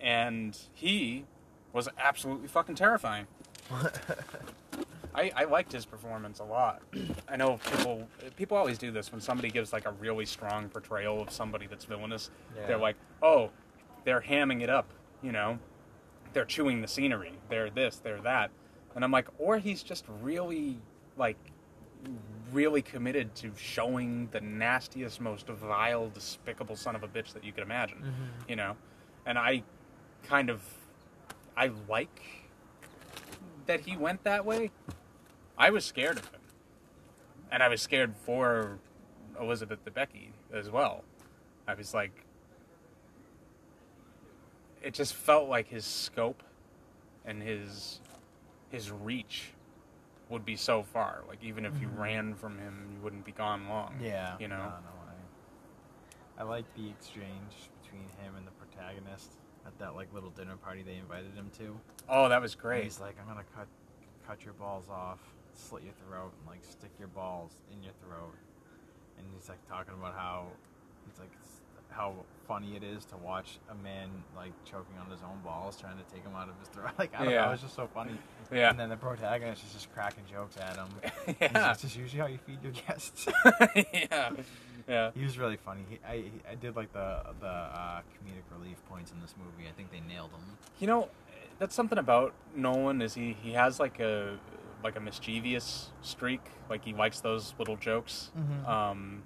and he was absolutely fucking terrifying. I, I liked his performance a lot. I know people people always do this when somebody gives like a really strong portrayal of somebody that's villainous. Yeah. They're like, oh, they're hamming it up, you know. They're chewing the scenery. They're this, they're that. And I'm like, or he's just really like really committed to showing the nastiest, most vile, despicable son of a bitch that you could imagine. Mhm. You know? And I kind of I like that he went that way. I was scared of him. And I was scared for Elizabeth Debicki as well. I was like it just felt like his scope and his his reach would be so far. Like even if you Mhm. ran from him, you wouldn't be gone long. Yeah. You know. I don't. I, I like the exchange between him and the protagonist at that like little dinner party they invited him to. Oh, that was And great. He's like, I'm gonna cut cut your balls off, slit your throat, and like stick your balls in your throat. And he's like talking about how it's like it's, how funny it is to watch a man like choking on his own balls, trying to take them out of his throat. Like I don't Yeah. know, it's just so funny. Yeah. And then the protagonist is just cracking jokes at him. Yeah. This is usually how you feed your guests. yeah. Yeah. He was really funny. He, I I did like the the uh, comedic relief points in this movie. I think they nailed them. You know, that's something about Nolan is he he has like a like a mischievous streak. Like he likes those little jokes, Mhm. um,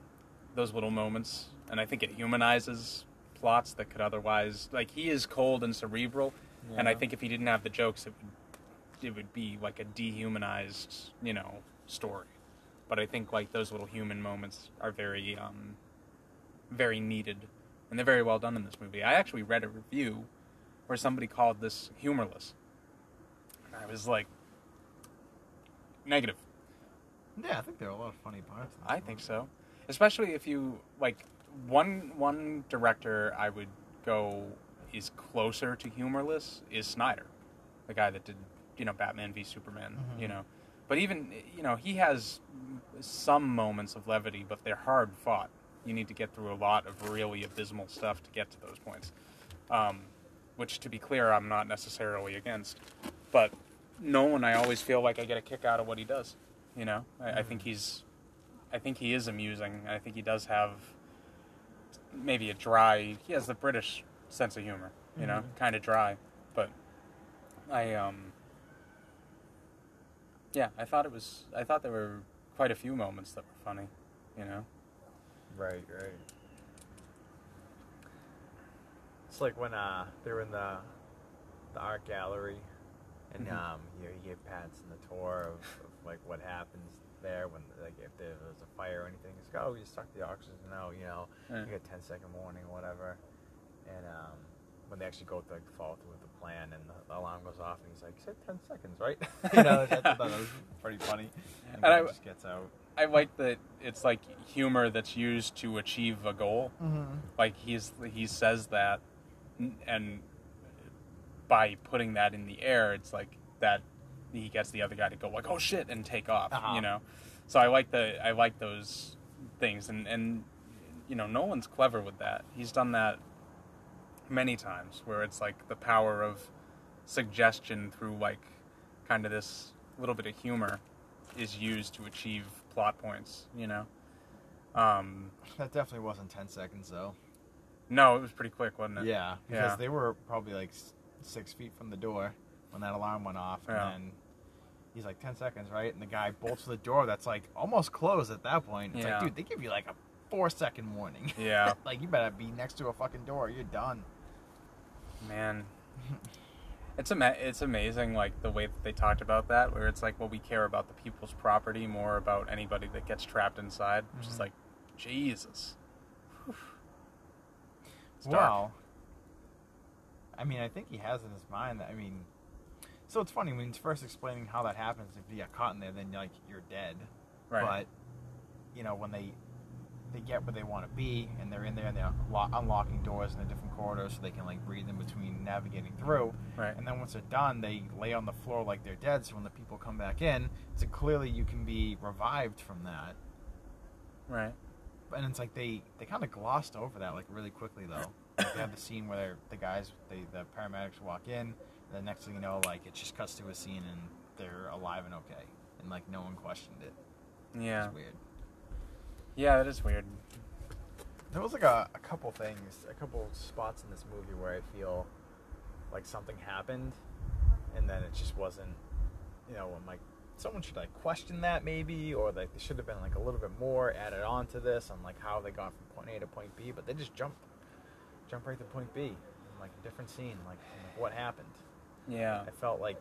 those little moments, and I think it humanizes plots that could otherwise like he is cold and cerebral, and I think if he didn't have the jokes, it would it would be like a dehumanized you know story. But I think like those little human moments are very um, very needed, and they're very well done in this movie. I actually read a review where somebody called this humorless. And I was like, negative. Yeah, I think there are a lot of funny parts. in this I think so. Especially if you like one one director I would go is closer to humorless is Snyder, the guy that did you know Batman v Superman. Mhm. You know, but even you know he has some moments of levity, but they're hard fought. You need to get through a lot of really abysmal stuff to get to those points. Um, which, to be clear, I'm not necessarily against. But Nolan, I always feel like I get a kick out of what he does. You know, I, I think he's, I think he is amusing. I think he does have maybe a dry. He has the British sense of humor. You know, kind of dry, but I um. Yeah, I thought it was. I thought there were quite a few moments that were funny. You know. Right, right. It's like when uh they were in the the art gallery, and Mhm. um you know, he gave Pattinson the tour of, of like what happens there when like if there was a fire or anything. He's like, oh, you suck the oxygen out, you know, Yeah. you get 10 second warning or whatever, and um when they actually go to like follow through with the plan and the, the alarm goes off and he's like, you said 10 seconds, right? you know, I thought that was pretty funny. And, And I- just gets out. I like that it's like humor that's used to achieve a goal. Mm-hmm. Like he's he says that, and by putting that in the air, it's like that he gets the other guy to go like, "Oh shit!" and take off. Uh-huh. You know, so I like the I like those things, and and you know, Nolan's clever with that. He's done that many times, where it's like the power of suggestion through like kind of this little bit of humor is used to achieve plot points. You know. Um, That definitely wasn't 10 seconds though. no, it was pretty quick, wasn't it? Yeah, because Yeah. they were probably like six feet from the door when that alarm went off, and Yeah. then he's like ten seconds, right? And the guy bolts to the door that's like almost closed at that point. It's Yeah. like, dude, they give you like a four second warning. Yeah, like you better be next to a fucking door. You're done. Man. It's ama- it's amazing like the way that they talked about that where it's like well we care about the people's property more about anybody that gets trapped inside which is Mhm. like Jesus. Dark. I mean, I think he has in his mind that. I mean, so it's funny when he's first explaining how that happens. If you get caught in there, then like you're dead. Right. But you know when they they get where they want to be and they're in there and they're lo- unlocking doors in the different corridors so they can like breathe in between navigating through. right. And then once they're done, they lay on the floor like they're dead. So when the people come back in, so clearly you can be revived from that. Right. And it's like they they kind of glossed over that like really quickly though. Like, they have the scene where the guys, they the paramedics walk in, and the next thing you know, like it just cuts to a scene and they're alive and okay, and like no one questioned it. Yeah. It's weird. Yeah, that is weird. There was like a, a couple things, a couple spots in this movie where I feel like something happened, and then it just wasn't. You know, I'm like, someone should like question that maybe, or like there should have been like a little bit more added on to this on like how they got from point A to point B, but they just jump, jump right to point B, in, like a different scene, like, like what happened. Yeah. I felt like,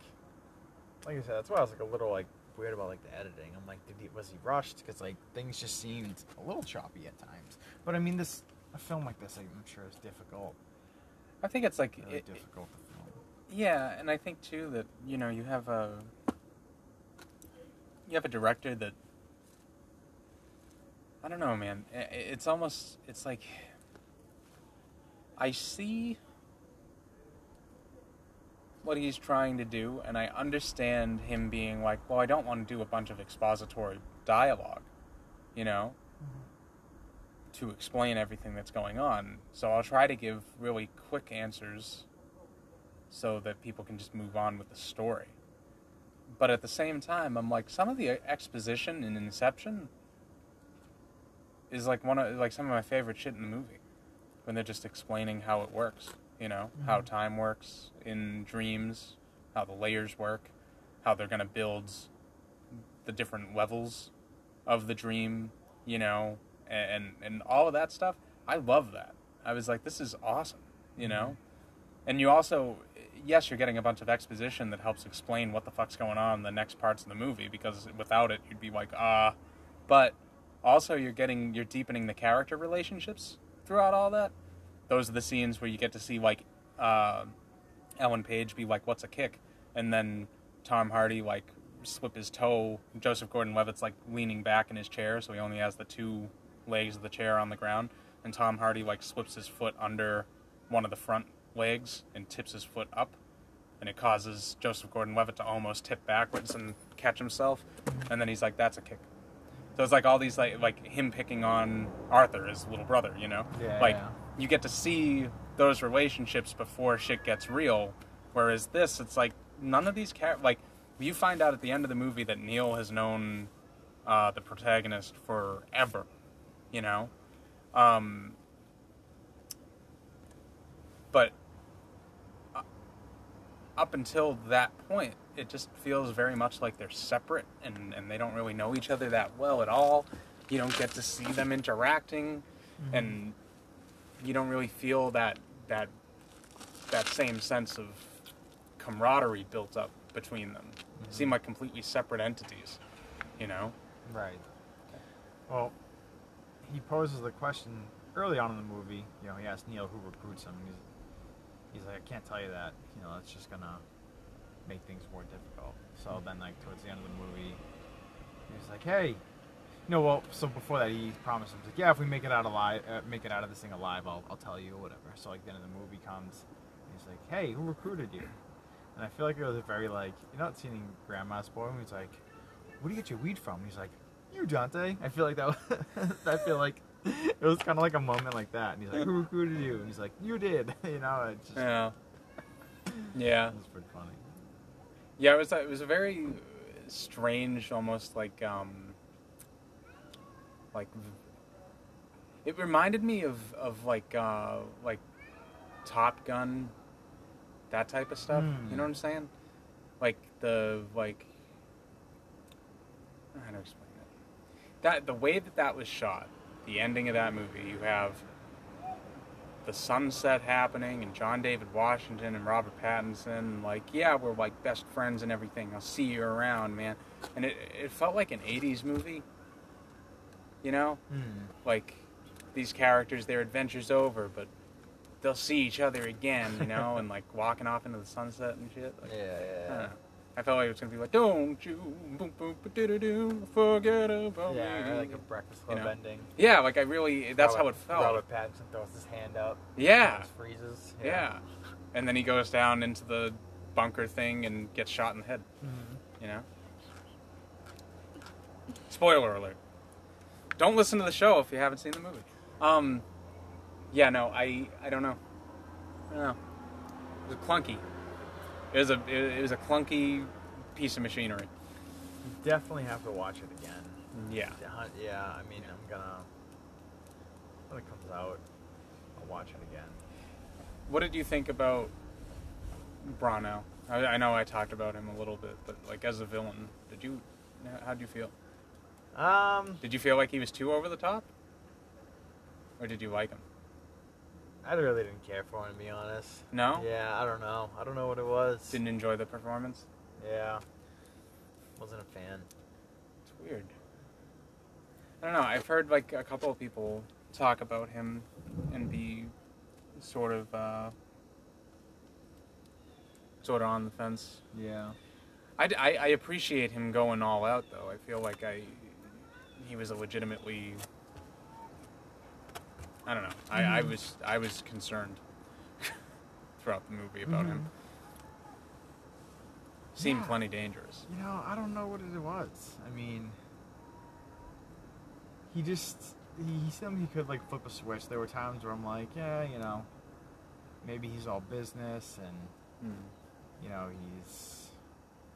like I said, that's why I was like a little like weird about like the editing. I'm like, did he was he rushed? Because like things just seemed a little choppy at times. But I mean, this a film like this, I'm sure, is difficult. I think it's like Really it- difficult to film. Yeah, and I think too that you know you have a you have a director that I don't know, man. It's almost it's like I see what he's trying to do, and I understand him being like, well, I don't want to do a bunch of expository dialogue, you know, mm-hmm. to explain everything that's going on. So I'll try to give really quick answers so that people can just move on with the story. But at the same time, I'm like some of the exposition in Inception is like one of like some of my favorite shit in the movie when they're just explaining how it works, you know, how Mhm. time works in dreams, how the layers work, how they're going to build the different levels of the dream, you know, and and all of that stuff. I love that. I was like this is awesome, you know? And you also, yes, you're getting a bunch of exposition that helps explain what the fuck's going on in the next parts of the movie because without it, you'd be like, ah. But also, you're getting, you're deepening the character relationships throughout all that. Those are the scenes where you get to see like uh, Ellen Page be like, "What's a kick?" and then Tom Hardy like slip his toe. Joseph Gordon-Levitt's like leaning back in his chair, so he only has the two legs of the chair on the ground, and Tom Hardy like slips his foot under one of the front legs and tips his foot up, and it causes Joseph Gordon-Levitt to almost tip backwards and catch himself, and then he's like, "That's a kick." So it's like all these like like him picking on Arthur, his little brother, you know, Yeah, like yeah. you get to see those relationships before shit gets real. Whereas this, it's like none of these char- like you find out at the end of the movie that Neil has known uh, the protagonist forever, you know. Um, but up until that point, it just feels very much like they're separate and, and they don't really know each other that well at all. You don't get to see them interacting, mm-hmm. and you don't really feel that that that same sense of camaraderie built up between them. Mm-hmm. Seem like completely separate entities, you know. Right. Well, he poses the question early on in the movie. You know, he asks Neil who recruits him. He's, he's like, I can't tell you that. You know, that's just gonna make things more difficult. So then, like towards the end of the movie, he's like, Hey, no, well, so before that, he promised him, like, Yeah, if we make it out alive, uh, make it out of this thing alive, I'll, I'll tell you whatever. So like, then the movie comes, and he's like, Hey, who recruited you? And I feel like it was a very like, you're not seeing Grandma's Boy. When he's like, Where do you get your weed from? And he's like, You, Dante. I feel like that. Was, I feel like it was kind of like a moment like that. And he's like, Who recruited you? And he's like, You did. you know, it's just, Yeah. Yeah. it was pretty funny. Yeah, it was a, it was a very strange, almost like um, like it reminded me of of like uh, like Top Gun, that type of stuff. Hmm. You know what I'm saying? Like the like how to explain it? That the way that that was shot, the ending of that movie, you have the sunset happening and John David Washington and Robert Pattinson like yeah we're like best friends and everything. I'll see you around man. And it it felt like an 80s movie you know? Hmm. like these characters their adventures over but they'll see each other again you know and like walking off into the sunset and shit. Like, Yeah, don't know. I felt like it was gonna be like don't you boom boom ba-do-do-do, forget about Yeah, me or like a Breakfast Club You know? ending. yeah like I really that's how it felt Robert Pattinson throws his hand up. yeah freezes. Yeah. And then he goes down into the bunker thing and gets shot in the head, Mhm. you know? Spoiler alert. Don't listen to the show if you haven't seen the movie. Um yeah, no, I I don't know. I don't know. It was clunky. It was a it, was a clunky piece of machinery. You definitely have to watch it again. Yeah. Yeah, Yeah, I mean, I'm gonna when it comes out, I'll watch it again. What did you think about Branagh? I, I know I talked about him a little bit, but like as a villain, did you how did you feel? Um, Did you feel like he was too over the top? Or did you like him? I really didn't care for him to be honest. No? Yeah, I don't know. I don't know what it was. Didn't enjoy the performance? Yeah, wasn't a fan. It's weird. I don't know. I've heard like a couple of people talk about him and be sort of uh, sort of on the fence. Yeah. I I appreciate him going all out though. I feel like I he was a legitimately I don't know. I, I Mhm. was I was concerned throughout the movie about him. Seemed Yeah. plenty dangerous. You know, I don't know what it was. I mean, he just he, he seemed he could like flip a switch. There were times where I'm like, yeah, you know, maybe he's all business and Hmm. you know he's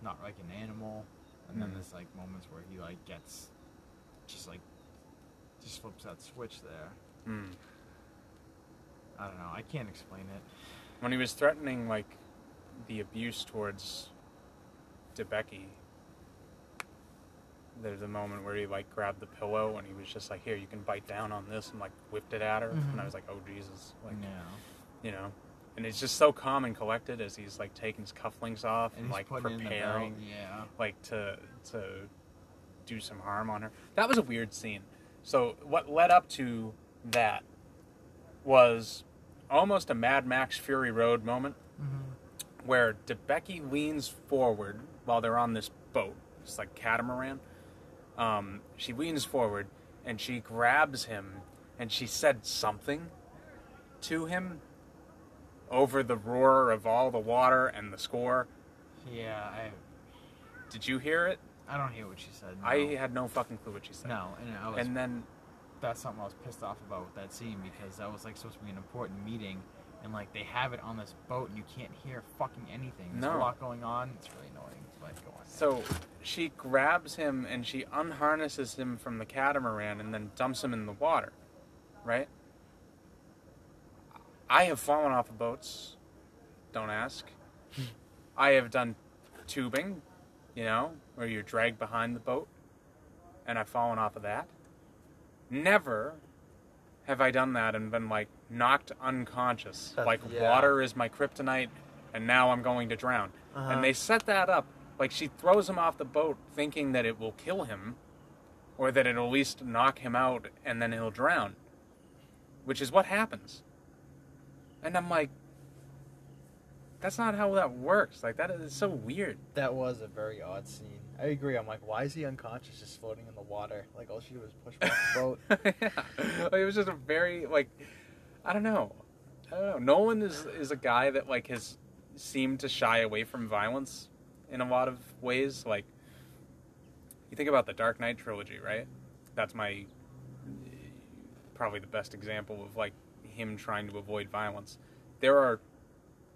not like an animal. And then Mhm. there's like moments where he like gets just like just flips that switch there. Hmm. I don't know. I can't explain it. When he was threatening like the abuse towards Debicki, there's a moment where he like grabbed the pillow and he was just like, "Here, you can bite down on this," and like whipped it at her, and I was like, "Oh Jesus!" Like, yeah. you know. And it's just so calm and collected as he's like taking his cufflinks off and, And like putting in the belt. preparing, Yeah. like to to do some harm on her. That was a weird scene. So what led up to that was almost a Mad Max Fury Road moment Mm-hmm. where Debicki leans forward while they're on this boat. It's like catamaran. Um, she leans forward and she grabs him and she said something to him over the roar of all the water and the score. Yeah. I Did you hear it? I don't hear what she said. No. I had no fucking clue what she said. no, and I was And then, that's something I was pissed off about with that scene because that was like supposed to be an important meeting, and like they have it on this boat, and you can't hear fucking anything. There's No. a lot going on. It's really annoying. But go on. So she grabs him and she unharnesses him from the catamaran and then dumps him in the water, right? I have fallen off of boats. Don't ask. I have done tubing, you know, where you're dragged behind the boat, and I've fallen off of that. Never have I done that and been like knocked unconscious. That's- like yeah. water is my kryptonite, and now I'm going to drown. Uh-huh. And they set that up like she throws him off the boat thinking that it will kill him or that it'll at least knock him out and then he'll drown, which is what happens. And I'm like, that's not how that works. Like, that is so weird. That was a very odd scene. I agree. I'm like, why is he unconscious just floating in the water? Like all she did was push the boat. yeah. Like, it was just a very, like, I don't know. I don't know. Nolan is, is a guy that, like, has seemed to shy away from violence in a lot of ways. Like, you think about the Dark Knight trilogy, right? That's my probably the best example of like him trying to avoid violence. There are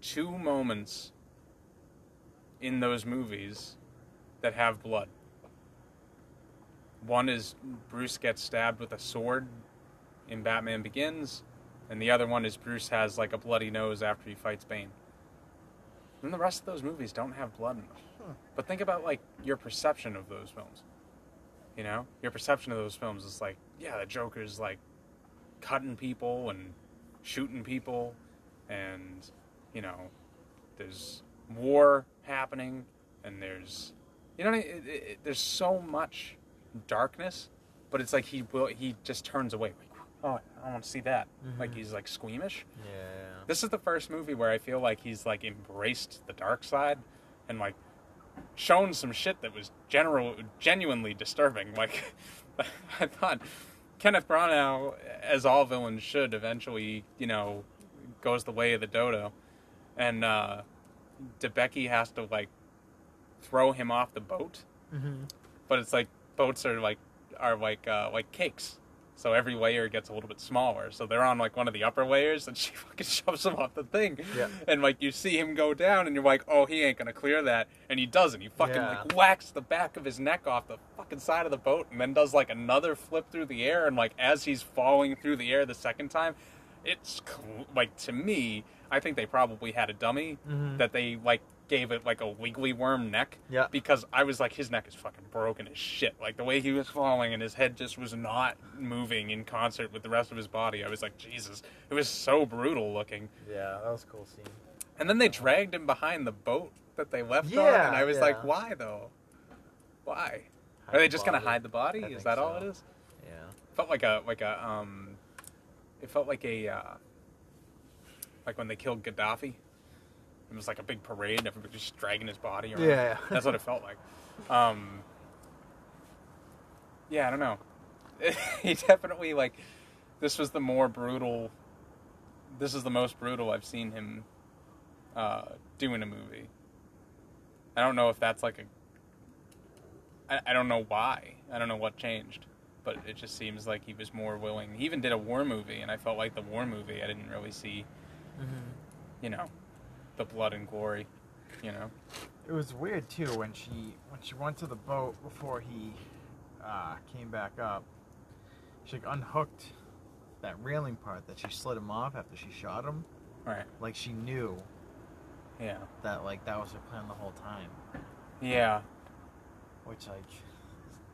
two moments in those movies that have blood. One is Bruce gets stabbed with a sword in Batman Begins, and the other one is Bruce has like a bloody nose after he fights Bane. And the rest of those movies don't have blood in them. Huh. But think about like your perception of those films. You know, your perception of those films is like, yeah, the Joker's like cutting people and shooting people, and you know, there's war happening, and there's, you know, what I mean? it, it, there's so much darkness, but it's like he will, he just turns away, like, oh, I don't want to see that. Like Mhm. he's like squeamish. yeah. This is the first movie where I feel like he's like embraced the dark side and like shown some shit that was general genuinely disturbing. Like I thought Kenneth Branagh, as all villains should, eventually, you know, goes the way of the dodo, and uh, Debicki has to like throw him off the boat. Mm-hmm. But it's like boats are like are like uh, like cakes. So every layer gets a little bit smaller. So they're on like one of the upper layers, and she fucking shoves him off the thing. Yeah. And like you see him go down, and you're like, oh, he ain't gonna clear that, and he doesn't. He fucking Yeah. like whacks the back of his neck off the fucking side of the boat, and then does like another flip through the air, and like as he's falling through the air the second time, it's cl- like to me, I think they probably had a dummy Mhm. that they like gave it like a wiggly worm neck Yeah. because I was like, his neck is fucking broken as shit. Like the way he was falling and his head just was not moving in concert with the rest of his body. I was like, Jesus, it was so brutal looking. Yeah, that was a cool scene. And then they dragged him behind the boat that they left on, and I was yeah. like, why though? Why? Are they just gonna hide the body? I Is that all it is? Yeah. felt like a like a um, it felt like a uh, like when they killed Gaddafi. It was like a big parade, and everybody just dragging his body around. Yeah. That's what it felt like. Um, yeah, I don't know. he definitely like this was the more brutal. This is the most brutal I've seen him uh, do in a movie. I don't know if that's like a. I, I don't know why. I don't know what changed, but it just seems like he was more willing. He even did a war movie, and I felt like the war movie. I didn't really see, Mm-hmm. you know, the blood and glory. You know. It was weird too when she when she went to the boat before he uh, came back up. She like, unhooked that railing part that she slid him off after she shot him. Right. Like she knew Yeah. that like that was her plan the whole time. Yeah. Which like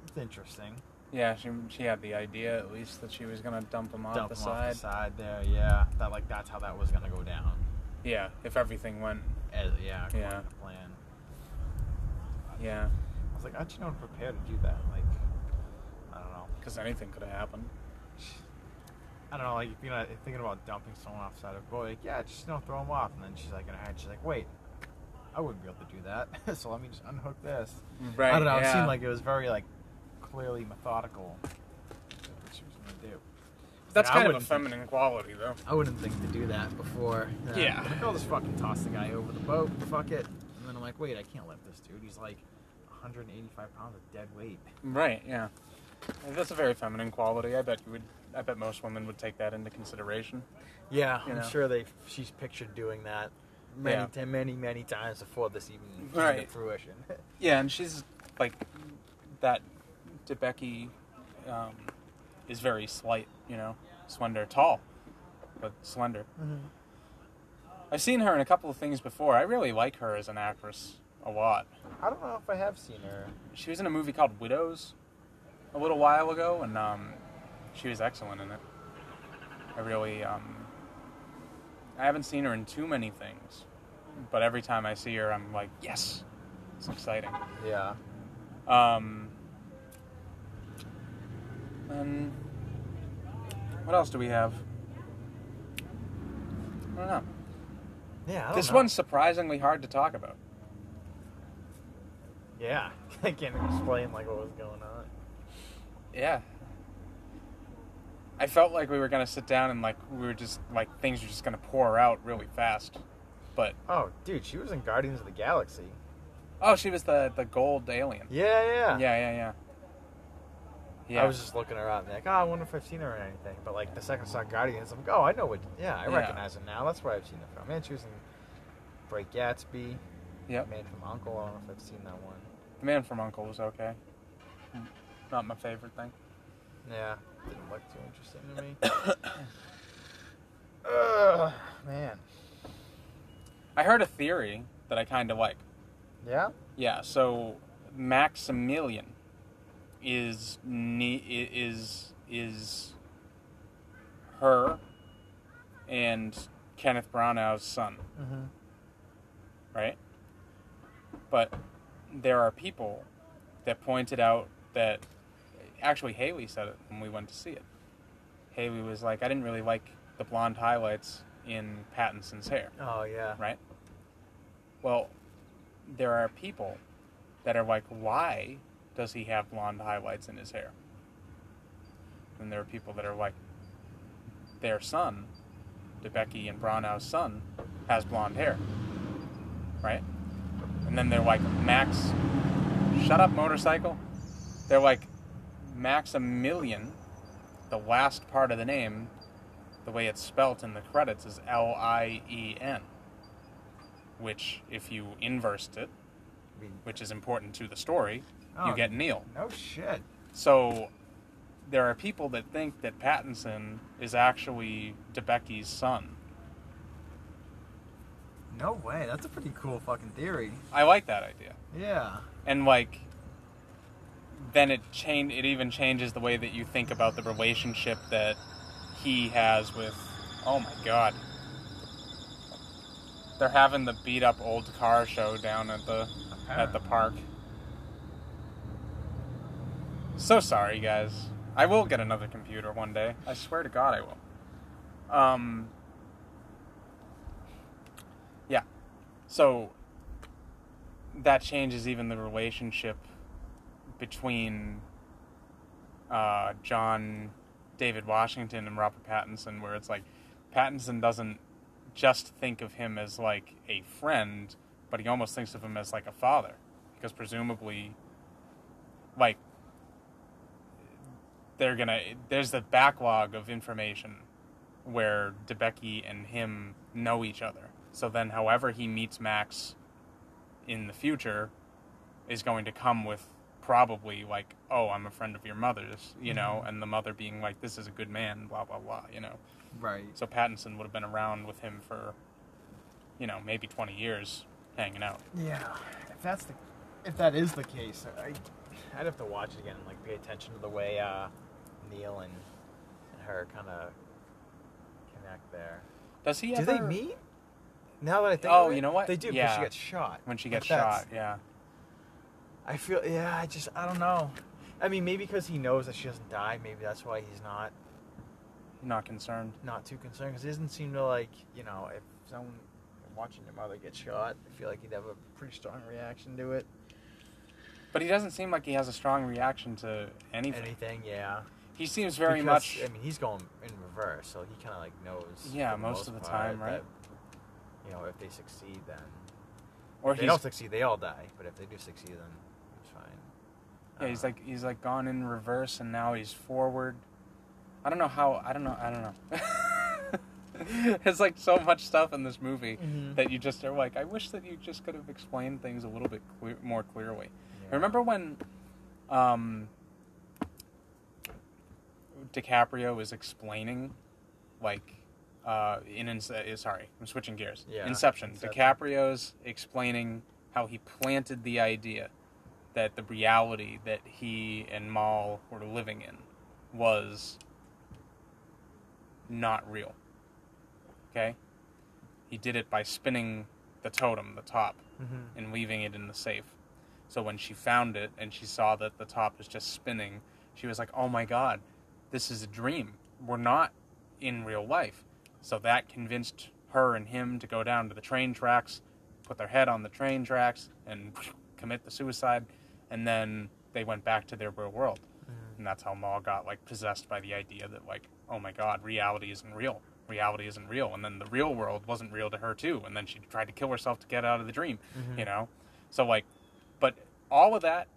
it's interesting. Yeah. She she had the idea at least that she was gonna dump him off Dump the him side. off the side there, yeah. That like that's how that was gonna go down. Yeah. If everything went. As, yeah, Yeah. to plan. Yeah. I was like, how'd you know to prepare to do that? Like, I don't know. Because anything could have happened. I don't know, like if you're not thinking about dumping someone off the side of a boat, like, yeah, just you know, throw them off. And then she's like in her head, she's like, wait, I wouldn't be able to do that. so let me just unhook this. Right. I don't know. It seemed like it was very like clearly methodical. What she was gonna do. That's I kind of a wouldn't think- feminine quality, though. I wouldn't think to do that before. know, Yeah. I'll just fucking toss the guy over the boat. Fuck it. And then I'm like, wait, I can't let this dude. He's like 185 pounds of dead weight. Right. Yeah. That's a very feminine quality. I bet you would I bet most women would take that into consideration. Yeah, You I'm know. sure they she's pictured doing that many, Yeah. ti- many, many times before this even came Right. to fruition. Yeah, and she's like that. Debicki um, is very slight, you know, slender, tall, but slender. I've seen her in a couple of things before. I really like her as an actress a lot. I don't know if I have seen her. She was in a movie called Widows a little while ago, and um, she was excellent in it. I really, um, I haven't seen her in too many things, but every time I see her, I'm like, yes, it's exciting. Yeah. Um, and what else do we have? I don't know. Yeah. I don't This know. one's surprisingly hard to talk about. Yeah. I can't explain like what was going on. Yeah. I felt like we were gonna sit down and like we were just like things were just gonna pour out really fast, but Oh, dude, she was in Guardians of the Galaxy. oh, she was the the gold alien. Yeah, yeah. Yeah, yeah, yeah. Yeah. I was just looking her around like, oh, I wonder if I've seen her in anything. But like the second I saw Guardians, I'm like, oh, I know what. Yeah, I Yeah. recognize her now. That's where I've seen her from. And she was in Great Gatsby. Yep. Man from Uncle. I don't know if I've seen that one. The Man from Uncle was okay. Not my favorite thing. Yeah, didn't look too interesting to me. Ugh, man. I heard a theory that I kind of like. Yeah. Yeah, so Maximilian is is is her and Kenneth Branagh's son, Mm-hmm. right? But there are people that pointed out that actually Haley said it when we went to see it. Haley was like, I didn't really like the blonde highlights in Pattinson's hair Oh yeah. right? Well, there are people that are like, why does he have blonde highlights in his hair? And there are people that are like, their son, Debicki and Branagh's son, has blonde hair, right? And then they're like, Max, shut up, motorcycle. They're like, Maximilian, the last part of the name, the way it's spelt in the credits is L I E N which if you inversed it, which is important to the story, Oh. you get Neil. no shit. So there are people that think that Pattinson is actually Debicki's son. No way. That's a pretty cool fucking theory. I like that idea. Yeah. And like then it change it even changes the way that you think about the relationship that he has with oh my god. They're having the beat up old car show down at the at the park. So sorry, guys. I will get another computer one day. I swear to God, I will. Um. Yeah. So that changes even the relationship between uh, John David Washington and Robert Pattinson, where it's like Pattinson doesn't just think of him as like a friend, but he almost thinks of him as like a father, because presumably, like, they're gonna there's the backlog of information where Debicki and him know each other. So then, however he meets Max in the future, is going to come with probably like, "Oh, I'm a friend of your mother's," you know, and the mother being like, "This is a good man," blah blah blah, you know. Right. So Pattinson would have been around with him for, you know, maybe 20 years hanging out. Yeah. If that's the, if that is the case, I, I'd have to watch it again and like pay attention to the way uh, Neil and, and her kind of connect there. Does he Do ever? they meet? Now that I think. Oh, of it, you know what? They do. because Yeah. she gets shot. When she gets that's- shot, yeah. I feel. Yeah. I just. I don't know. I mean, maybe because he knows that she doesn't die. Maybe that's why he's not Not concerned. not too concerned. Because it doesn't seem to like you know if someone watching your mother get shot, I feel like he'd have a pretty strong reaction to it. But he doesn't seem like he has a strong reaction to anything. Anything, yeah. He seems very Because, much. I mean, he's going in reverse, so he kind of like knows. Yeah, the most of the time, right? that, you know, if they succeed, then or if they don't succeed, they all die. But if they do succeed, then it's fine. yeah, he's Uh, like he's like gone in reverse and now he's forward. I don't know how. I don't know. I don't know. it's like so much stuff in this movie Mhm. that you just are like, I wish that you just could have explained things a little bit clear, more clearly. Yeah. Remember when um, DiCaprio is explaining, like, uh, in Ince- uh, sorry, I'm switching gears. Yeah, Inception. Inception. DiCaprio's explaining how he planted the idea that the reality that he and Mal were living in was not real. Okay? He did it by spinning the totem, the top, Mhm. and leaving it in the safe. So when she found it and she saw that the top was just spinning, she was like, "Oh my god, this is a dream. We're not in real life." So that convinced her and him to go down to the train tracks, put their head on the train tracks, and commit the suicide. And then they went back to their real world, Mhm. and that's how Mal got like possessed by the idea that like, "Oh my god, reality isn't real." Reality isn't real, and then the real world wasn't real to her too, and then she tried to kill herself to get out of the dream Mhm. you know so like but all of that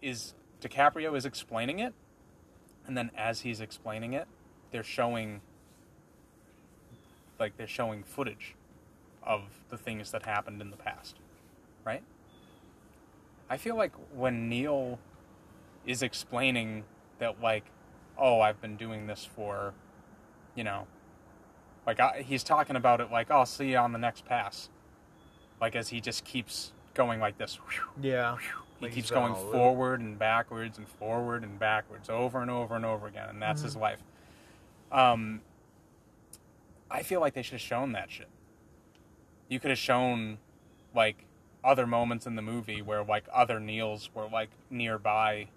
is DiCaprio is explaining it and then as he's explaining it they're showing like they're showing footage of the things that happened in the past right? I feel like when neil is explaining that like oh i've been doing this for you know like I, he's talking about it like i'll see you on the next pass. Like as he just keeps going like this. Yeah. He Like keeps going going all loop. forward and backwards and forward and backwards over and over and over again and that's Mm-hmm. his life um i feel like they should have shown that shit you could have shown like other moments in the movie where like other neils were like nearby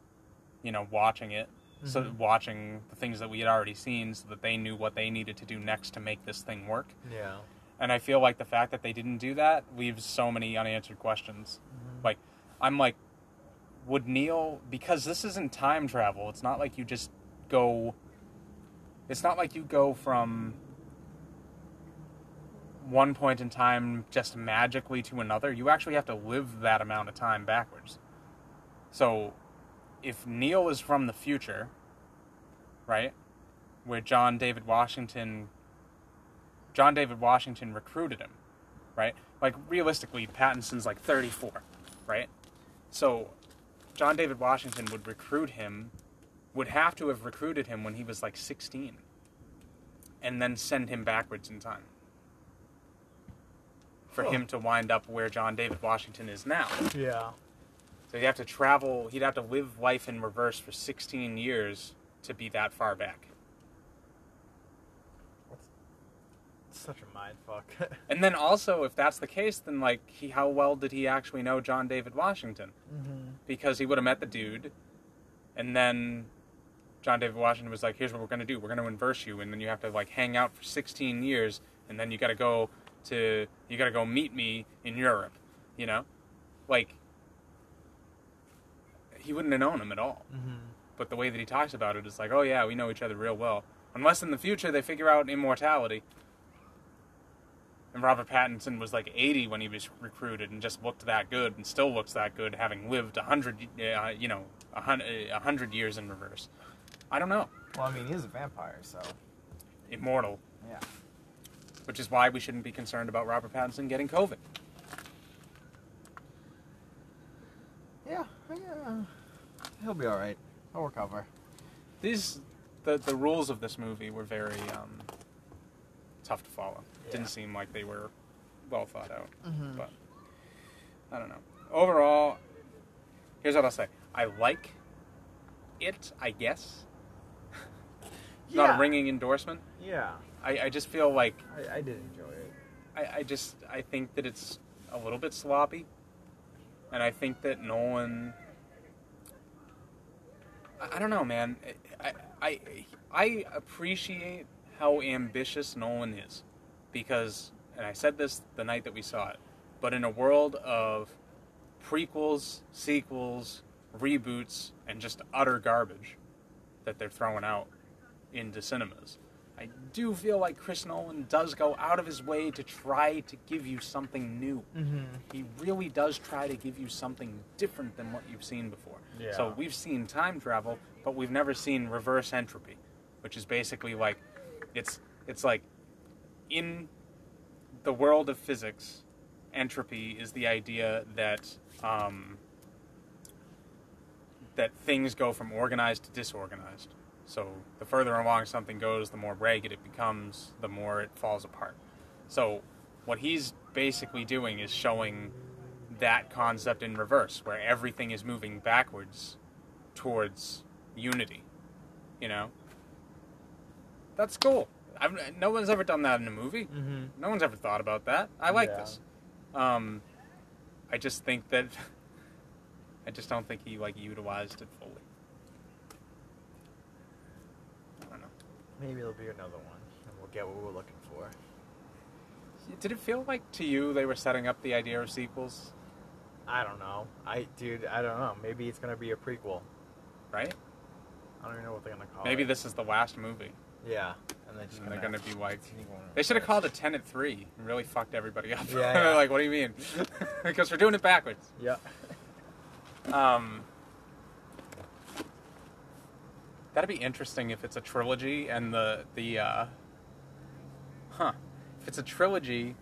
you know watching it so Mhm. watching the things that we had already seen so that they knew what they needed to do next to make this thing work Yeah. and I feel like the fact that they didn't do that leaves so many unanswered questions. Mhm. Like, I'm like, would Neil, because this isn't time travel, it's not like you just go, it's not like you go from one point in time just magically to another. You actually have to live that amount of time backwards. So, if Neil is from the future, right, where John David Washington John David Washington recruited him, right? Like realistically, Pattinson's like 34, right? So John David Washington would recruit him, would have to have recruited him when he was like 16, and then send him backwards in time for him to wind up where John David Washington is now. Yeah. So he'd have to travel, he'd have to live life in reverse for 16 years to be that far back. It's such a mind fuck. And then also, if that's the case, then like, he, how well did he actually know John David Washington? mm-hmm. Because he would have met the dude, and then John David Washington was like, "Here's what we're gonna do. We're gonna inverse you, and then you have to like hang out for 16 years, and then you gotta go to you gotta go meet me in Europe." You know, like he wouldn't have known him at all. Mm-hmm. But the way that he talks about it is like, "Oh yeah, we know each other real well." Unless in the future they figure out immortality. And Robert Pattinson was like 80 when he was recruited and just looked that good and still looks that good having lived 100 uh, you know, a 100 years in reverse. I don't know. Well, I mean, he's a vampire, so Immortal, yeah. which is why we shouldn't be concerned about Robert Pattinson getting COVID. Yeah. Yeah. He'll be all right. He'll recover. These the the rules of this movie were very um, tough to follow. Yeah. Didn't seem like they were well thought out. Mm-hmm. But I don't know. Overall, here's what I'll say. I like it, I guess. Not a ringing endorsement. Yeah. I, I just feel like I, I did enjoy it. I, I just I think that it's a little bit sloppy. And I think that Nolan I, I don't know, man. I, I I appreciate how ambitious Nolan is. Because and I said this the night that we saw it, but in a world of prequels, sequels, reboots, and just utter garbage that they're throwing out into cinemas. I do feel like Chris Nolan does go out of his way to try to give you something new. Mm-hmm. He really does try to give you something different than what you've seen before. Yeah. So we've seen time travel, but we've never seen reverse entropy. which is basically like it's it's like in the world of physics, entropy is the idea that um, that things go from organized to disorganized. So the further along something goes, the more ragged it becomes, the more it falls apart. So what he's basically doing is showing that concept in reverse, where everything is moving backwards towards unity. You know, that's cool. I've, no one's ever done that in a movie. Mm-hmm. No one's ever thought about that. I like Yeah. this. Um, I just think that I just don't think he like utilized it fully. I don't know. Maybe there'll be another one, and we'll get what we're looking for. Did it feel like to you they were setting up the idea of sequels? I don't know. I, dude, I don't know. Maybe it's gonna be a prequel. Right? I don't even know what they're gonna call Maybe it. this is the last movie, Yeah, and they're just and they're gonna be going They should have called it Tenet Three and really fucked everybody up. Yeah, yeah. like, what do you mean? because we're doing it backwards. Yeah. Um, that'd be interesting if it's a trilogy and the the uh, huh. If it's a trilogy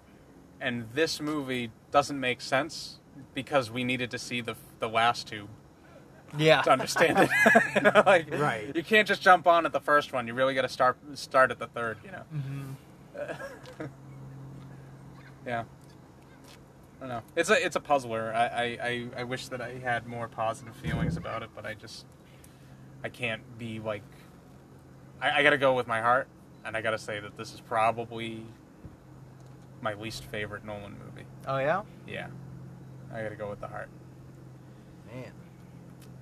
and this movie doesn't make sense because we needed to see the the last two Yeah. to understand it. you know, like Right. you can't just jump on at the first one. You really got to start start at the third. You know. Mm-hmm. yeah. I don't know. It's a it's a puzzler. I, I, I, I wish that I had more positive feelings about it, but I just I can't be like I, I gotta go with my heart and I gotta say that this is probably my least favorite Nolan movie. Oh yeah. Yeah. I gotta go with the heart. Man,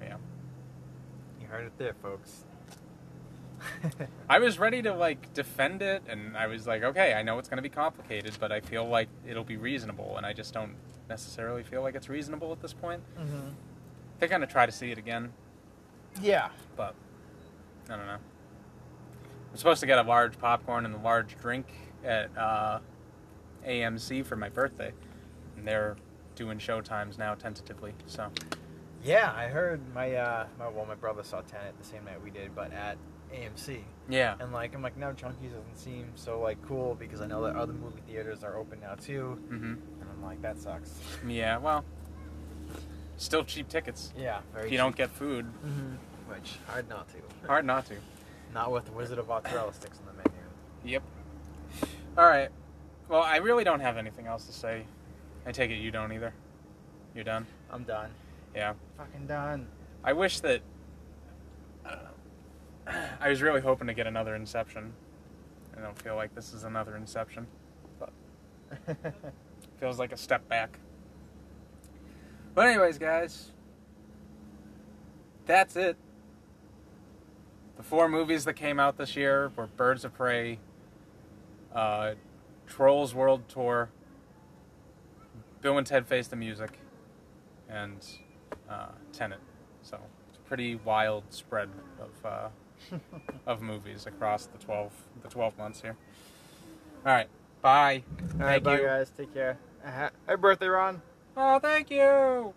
Yeah. you heard it there, folks. I was ready to like defend it, and I was like, okay, I know it's going to be complicated, but I feel like it'll be reasonable, and I just don't necessarily feel like it's reasonable at this point. mm-hmm. I think I'm going to try to see it again, Yeah. but I don't know. I'm supposed to get a large popcorn and a large drink at uh, AMC for my birthday, and they're doing show times now tentatively. So Yeah, I heard my uh my well my brother saw Tenet the same night we did, but at AMC. yeah, And like I'm like now Chunky's doesn't seem so like cool because I know that other movie theaters are open now too. Mm-hmm. And I'm like that sucks. yeah. Well, still cheap tickets. Yeah, very If you don't get food, Mm-hmm. Which hard not to. hard not to. Not with Wizard of Mozzarella sticks on the menu. Yep. All right. Well, I really don't have anything else to say. I take it you don't either. You're done. I'm done. Yeah. Fucking done. I wish that. I don't know. I was really hoping to get another Inception. I don't feel like this is another Inception. Feels like a step back. But anyways, guys, that's it. The four movies that came out this year were Birds of Prey, uh, Trolls World Tour, Bill and Ted Face the Music, and uh, Tenet. So it's a pretty wild spread of uh, of movies across the twelve the twelve months here. All right, bye. All right, Thank bye you. guys. Take care. Uh, Happy birthday, Ron. Oh, thank you.